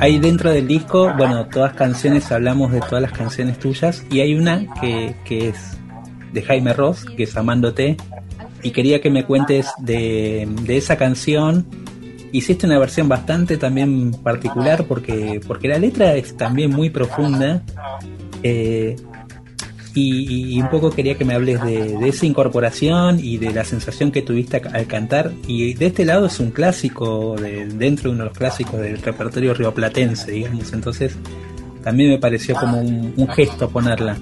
Hay dentro del disco, bueno, todas canciones, hablamos de todas las canciones tuyas y hay una que, que es de Jaime Ross, que es Amándote, y quería que me cuentes de, de esa canción. Hiciste una versión bastante también particular porque, porque la letra es también muy profunda. eh, y, y un poco quería que me hables de, de esa incorporación y de la sensación que tuviste al cantar. Y de este lado es un clásico, de, dentro de uno de los clásicos del repertorio rioplatense, digamos. Entonces también me pareció como un, un gesto ponerla.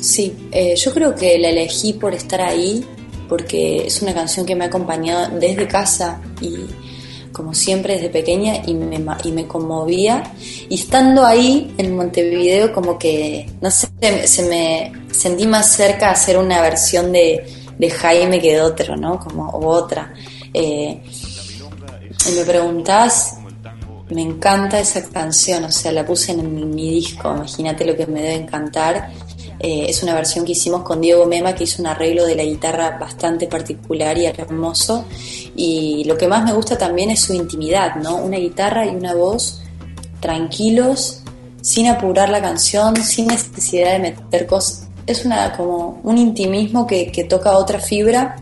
Sí, eh, yo creo que la elegí por estar ahí, porque es una canción que me ha acompañado desde casa y como siempre desde pequeña y me, y me conmovía. Y estando ahí en Montevideo como que, no sé, se me sentí más cerca a hacer una versión de, de Jaime que de otro, ¿no? Como o otra. Eh, y me preguntás, me encanta esa canción, o sea, la puse en mi, mi disco, imagínate lo que me debe encantar. Eh, es una versión que hicimos con Diego Mema, que hizo un arreglo de la guitarra bastante particular y hermoso. Y lo que más me gusta también es su intimidad, ¿no? Una guitarra y una voz tranquilos, sin apurar la canción, sin necesidad de meter cosas. Es una, como un intimismo que, toca otra fibra.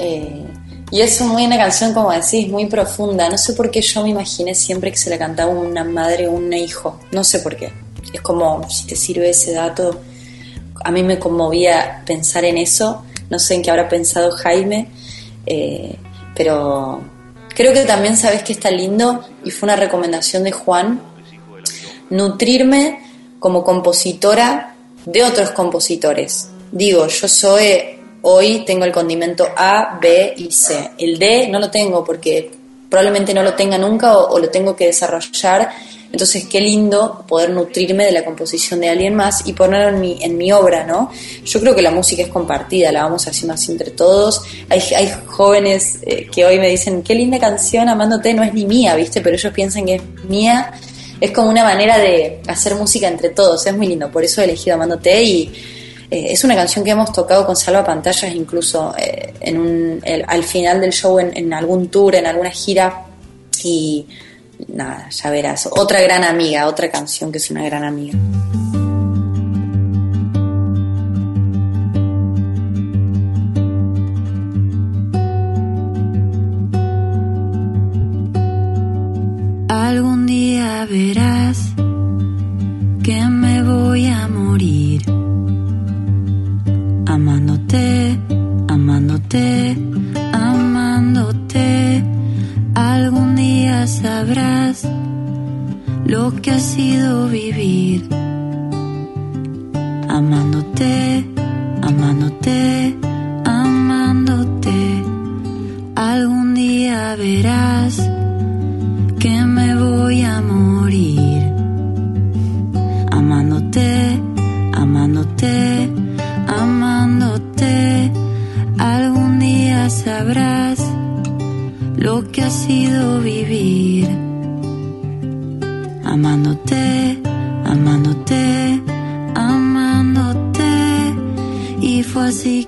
Eh, y es muy una canción, como decís, muy profunda. No sé por qué yo me imaginé siempre que se la cantaba una madre o un hijo. No sé por qué. Es como, si te sirve ese dato, a mí me conmovía pensar en eso. No sé en qué habrá pensado Jaime, eh, pero creo que también sabes que está lindo y fue una recomendación de Juan nutrirme como compositora de otros compositores. Digo, yo soy hoy tengo el condimento A, B y C. El D no lo tengo porque probablemente no lo tenga nunca o, o lo tengo que desarrollar Entonces, qué lindo poder nutrirme de la composición de alguien más y ponerlo en mi, en mi obra, ¿no? Yo creo que la música es compartida, la vamos haciendo así entre todos. Hay, jóvenes eh, que hoy me dicen, qué linda canción, Amándote, no es ni mía, ¿viste? Pero ellos piensan que es mía. Es como una manera de hacer música entre todos, es muy lindo. Por eso he elegido Amándote y eh, es una canción que hemos tocado con Salva Pantallas incluso eh, en un, al final del show en, en, algún tour, en alguna gira. Y nada, ya verás. Otra gran amiga, otra canción que es una gran amiga. Algún día verás que me voy a morir amándote, amándote, amándote. Sabrás lo que ha sido vivir. Amándote, amándote, amándote. Algún día verás que me voy a morir. Amándote, amándote, amándote. Algún día sabrás lo que ha sido vivir. Amándote, amándote, amándote. Y fue así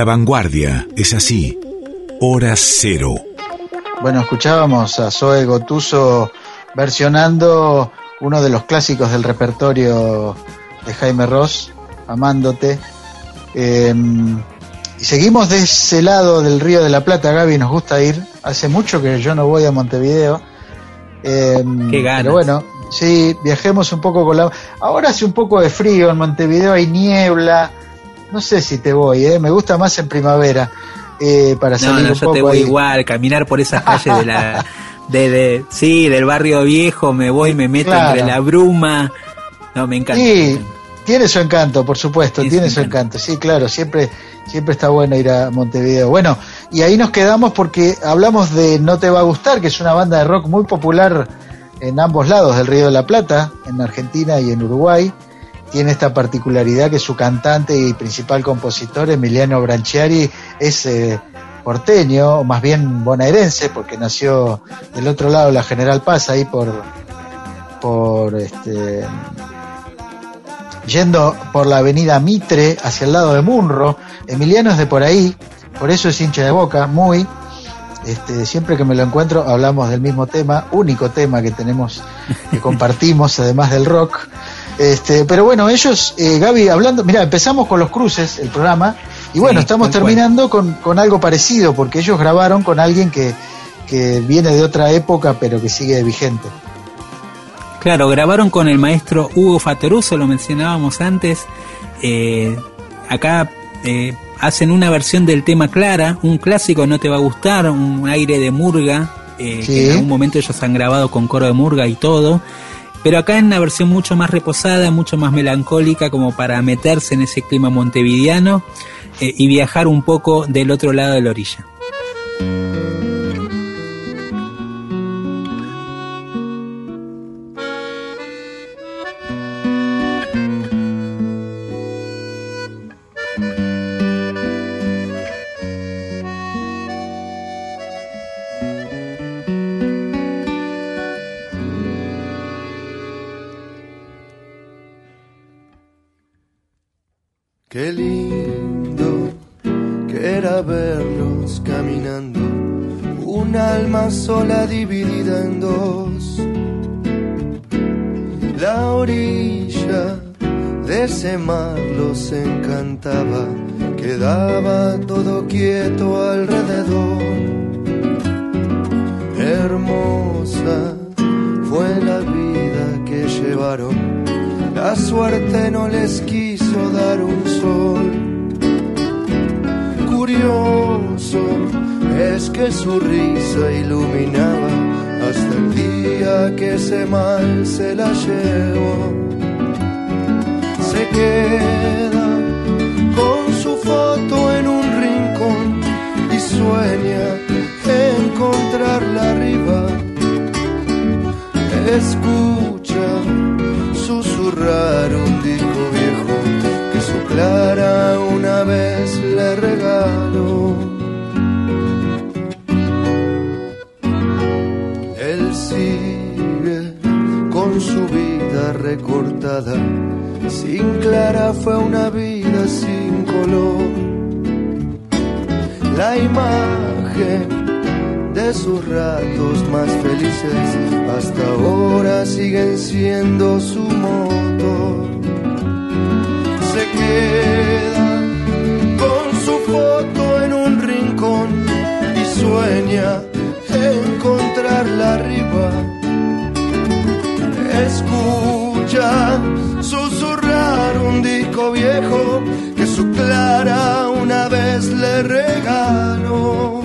La vanguardia es así. Hora cero. Bueno, escuchábamos a Zoe Gotuso versionando uno de los clásicos del repertorio de Jaime Ross, Amándote. Eh, y seguimos de ese lado del Río de la Plata, Gaby, nos gusta ir. Hace mucho que yo no voy a Montevideo. Eh, Qué ganas. Pero bueno, sí, viajemos un poco con la... Ahora hace un poco de frío en Montevideo, hay niebla. No sé si te voy, ¿eh? me gusta más en primavera. Eh, para No, salir no, un yo poco te voy ahí. igual, caminar por esas calles de la, de, de- sí, del barrio viejo, me voy, me meto Claro. entre la bruma. No, me encanta. Sí, tiene su encanto, por supuesto, tiene su encanto. Sí, claro, siempre, siempre está bueno ir a Montevideo. Bueno, y ahí nos quedamos porque hablamos de No Te Va a Gustar, que es una banda de rock muy popular en ambos lados del Río de la Plata, en Argentina y en Uruguay. Tiene esta particularidad que su cantante y principal compositor, Emiliano Branchiari, es eh, porteño, o más bien bonaerense, porque nació del otro lado de la General Paz, ahí por, por este, yendo por la avenida Mitre hacia el lado de Munro. Emiliano es de por ahí, por eso es hincha de boca, muy. Este, siempre que me lo encuentro hablamos del mismo tema, único tema que tenemos, que compartimos además del rock. Este, pero bueno, ellos, eh, Gaby, hablando, mira, empezamos con los cruces, el programa, y bueno, Sí, estamos terminando con, con algo parecido, porque ellos grabaron con alguien que, que viene de otra época, pero que sigue vigente. Claro, grabaron con el maestro Hugo Fateruso, lo mencionábamos antes. Eh, acá eh, hacen una versión del tema Clara, un clásico, no te va a gustar, un aire de murga, eh, Sí. que en algún momento ellos han grabado con coro de murga y todo. Pero acá en una versión mucho más reposada, mucho más melancólica, como para meterse en ese clima montevideano. eh, y viajar un poco del otro lado de la orilla. Sin Clara fue una vida sin color. La imagen de sus ratos más felices hasta ahora siguen siendo su motor. Se queda con su foto en un rincón y sueña encontrarla arriba. Escucha susurrar un disco viejo que su Clara una vez le regaló.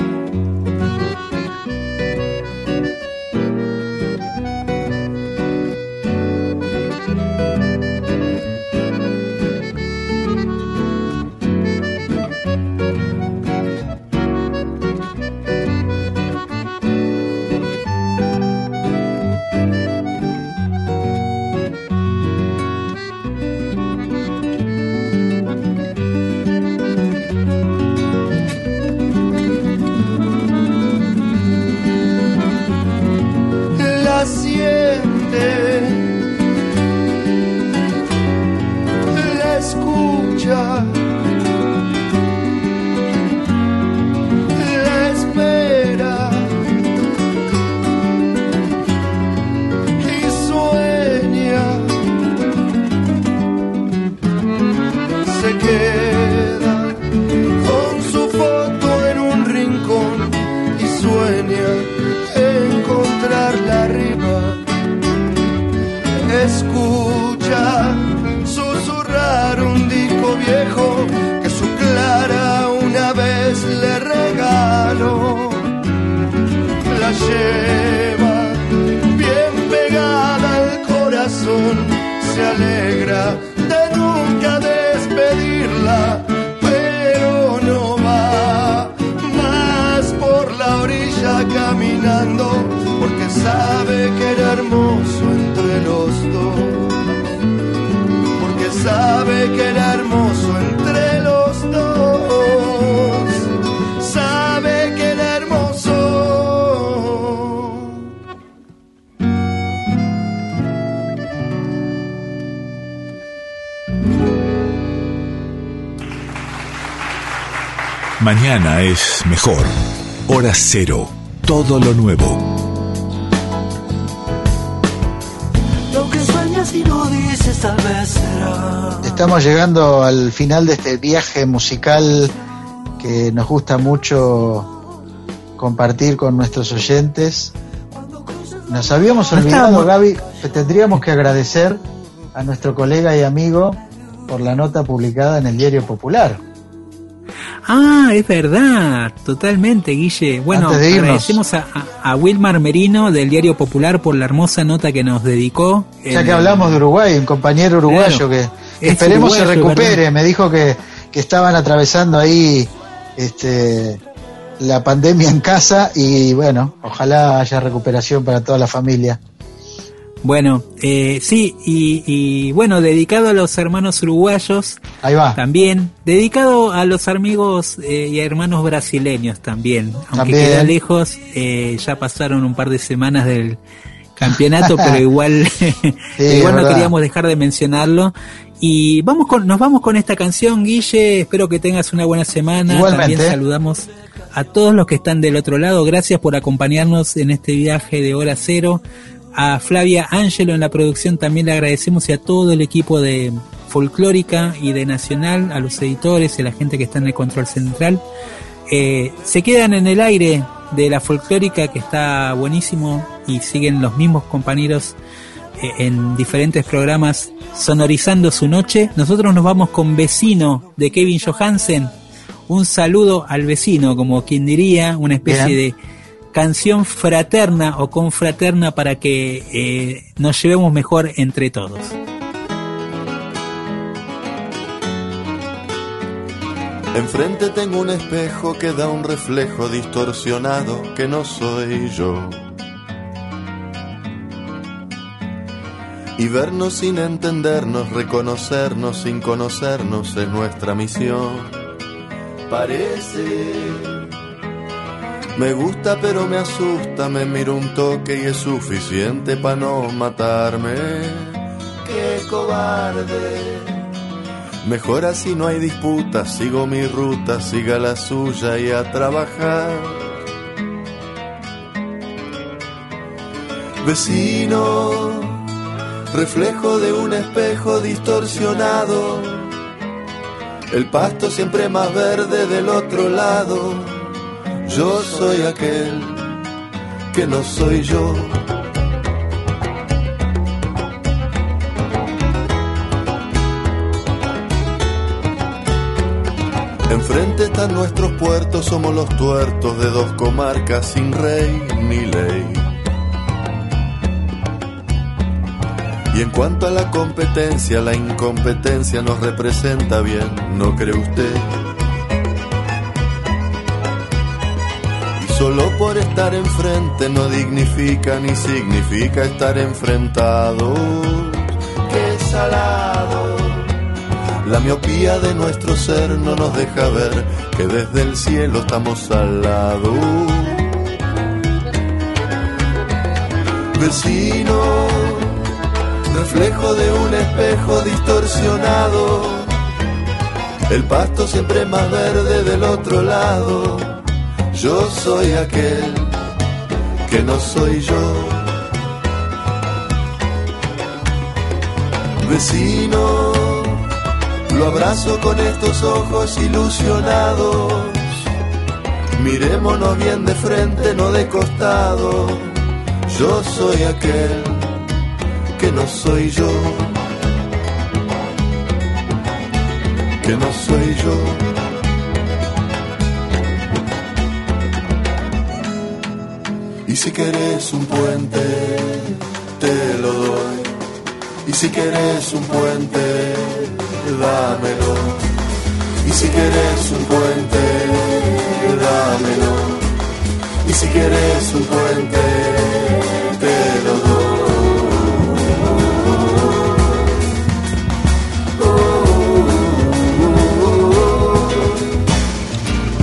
Mañana es mejor. Hora cero. Todo lo nuevo. Lo que sueñas y no dices tal vez será. Estamos llegando al final de este viaje musical que nos gusta mucho compartir con nuestros oyentes. Nos habíamos olvidado, Gaby, que tendríamos que agradecer a nuestro colega y amigo por la nota publicada en el Diario Popular. Ah, es verdad, totalmente, Guille. Bueno, agradecemos a, a- a Wilmar Merino del Diario Popular por la hermosa nota que nos dedicó. Ya En- que hablamos de Uruguay, un compañero uruguayo Claro. que Es esperemos se recupere, ¿verdad? me dijo que, que estaban atravesando ahí este, la pandemia en casa y bueno, ojalá haya recuperación para toda la familia. Bueno, eh, sí, y, y, bueno, dedicado a los hermanos uruguayos. Ahí va. También, dedicado a los amigos eh, y hermanos brasileños también. Aunque También. queda lejos, eh, ya pasaron un par de semanas del campeonato, pero igual, igual no queríamos dejar de mencionarlo. Y vamos con, nos vamos con esta canción, Guille. Espero que tengas una buena semana. Igualmente. También saludamos a todos los que están del otro lado. Gracias por acompañarnos en este viaje de hora cero. A Flavia Ángelo en la producción también le agradecemos y a todo el equipo de Folclórica y de Nacional, a los editores y a la gente que está en el control central. Eh, se quedan en el aire de la Folclórica que está buenísimo y siguen los mismos compañeros eh, en diferentes programas sonorizando su noche. Nosotros nos vamos con Vecino de Kevin Johansen. Un saludo al vecino, como quien diría, una especie Bien. de canción fraterna o confraterna para que eh, nos llevemos mejor entre todos. Enfrente tengo un espejo que da un reflejo distorsionado que no soy yo. Y vernos sin entendernos, reconocernos sin conocernos es nuestra misión. Parece. Me gusta pero me asusta, me miro un toque y es suficiente para no matarme. Qué cobarde. Mejor así no hay disputa, sigo mi ruta, siga la suya y a trabajar. Vecino, reflejo de un espejo distorsionado, el pasto siempre más verde del otro lado. Yo soy aquel que no soy yo. Enfrente están nuestros puertos, somos los tuertos de dos comarcas sin rey ni ley. Y en cuanto a la competencia, la incompetencia nos representa bien, ¿no cree usted? Solo por estar enfrente no dignifica ni significa estar enfrentados. ¡Qué salado! La miopía de nuestro ser no nos deja ver que desde el cielo estamos al lado. Vecino, reflejo de un espejo distorsionado. El pasto siempre más verde del otro lado. Yo soy aquel que no soy yo. Vecino, lo abrazo con estos ojos ilusionados. Mirémonos bien de frente, no de costado. Yo soy aquel que no soy yo. Que no soy yo. Si querés un puente, te lo doy. Y si querés un puente, dámelo. Y si querés un puente, dámelo. Y si querés un puente, te lo doy.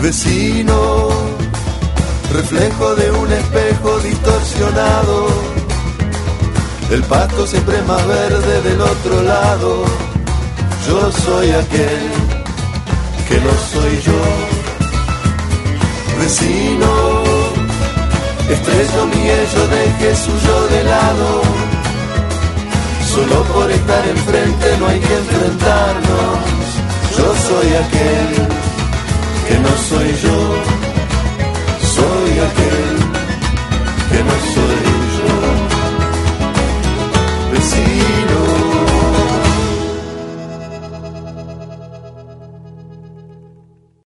Vecino, reflejo de un espejo El pasto siempre más verde del otro lado. Yo soy aquel que no soy yo. Vecino, estrecho mi ello suyo de lado. Solo por estar enfrente no hay que enfrentarnos. Yo soy aquel que no soy yo. my foot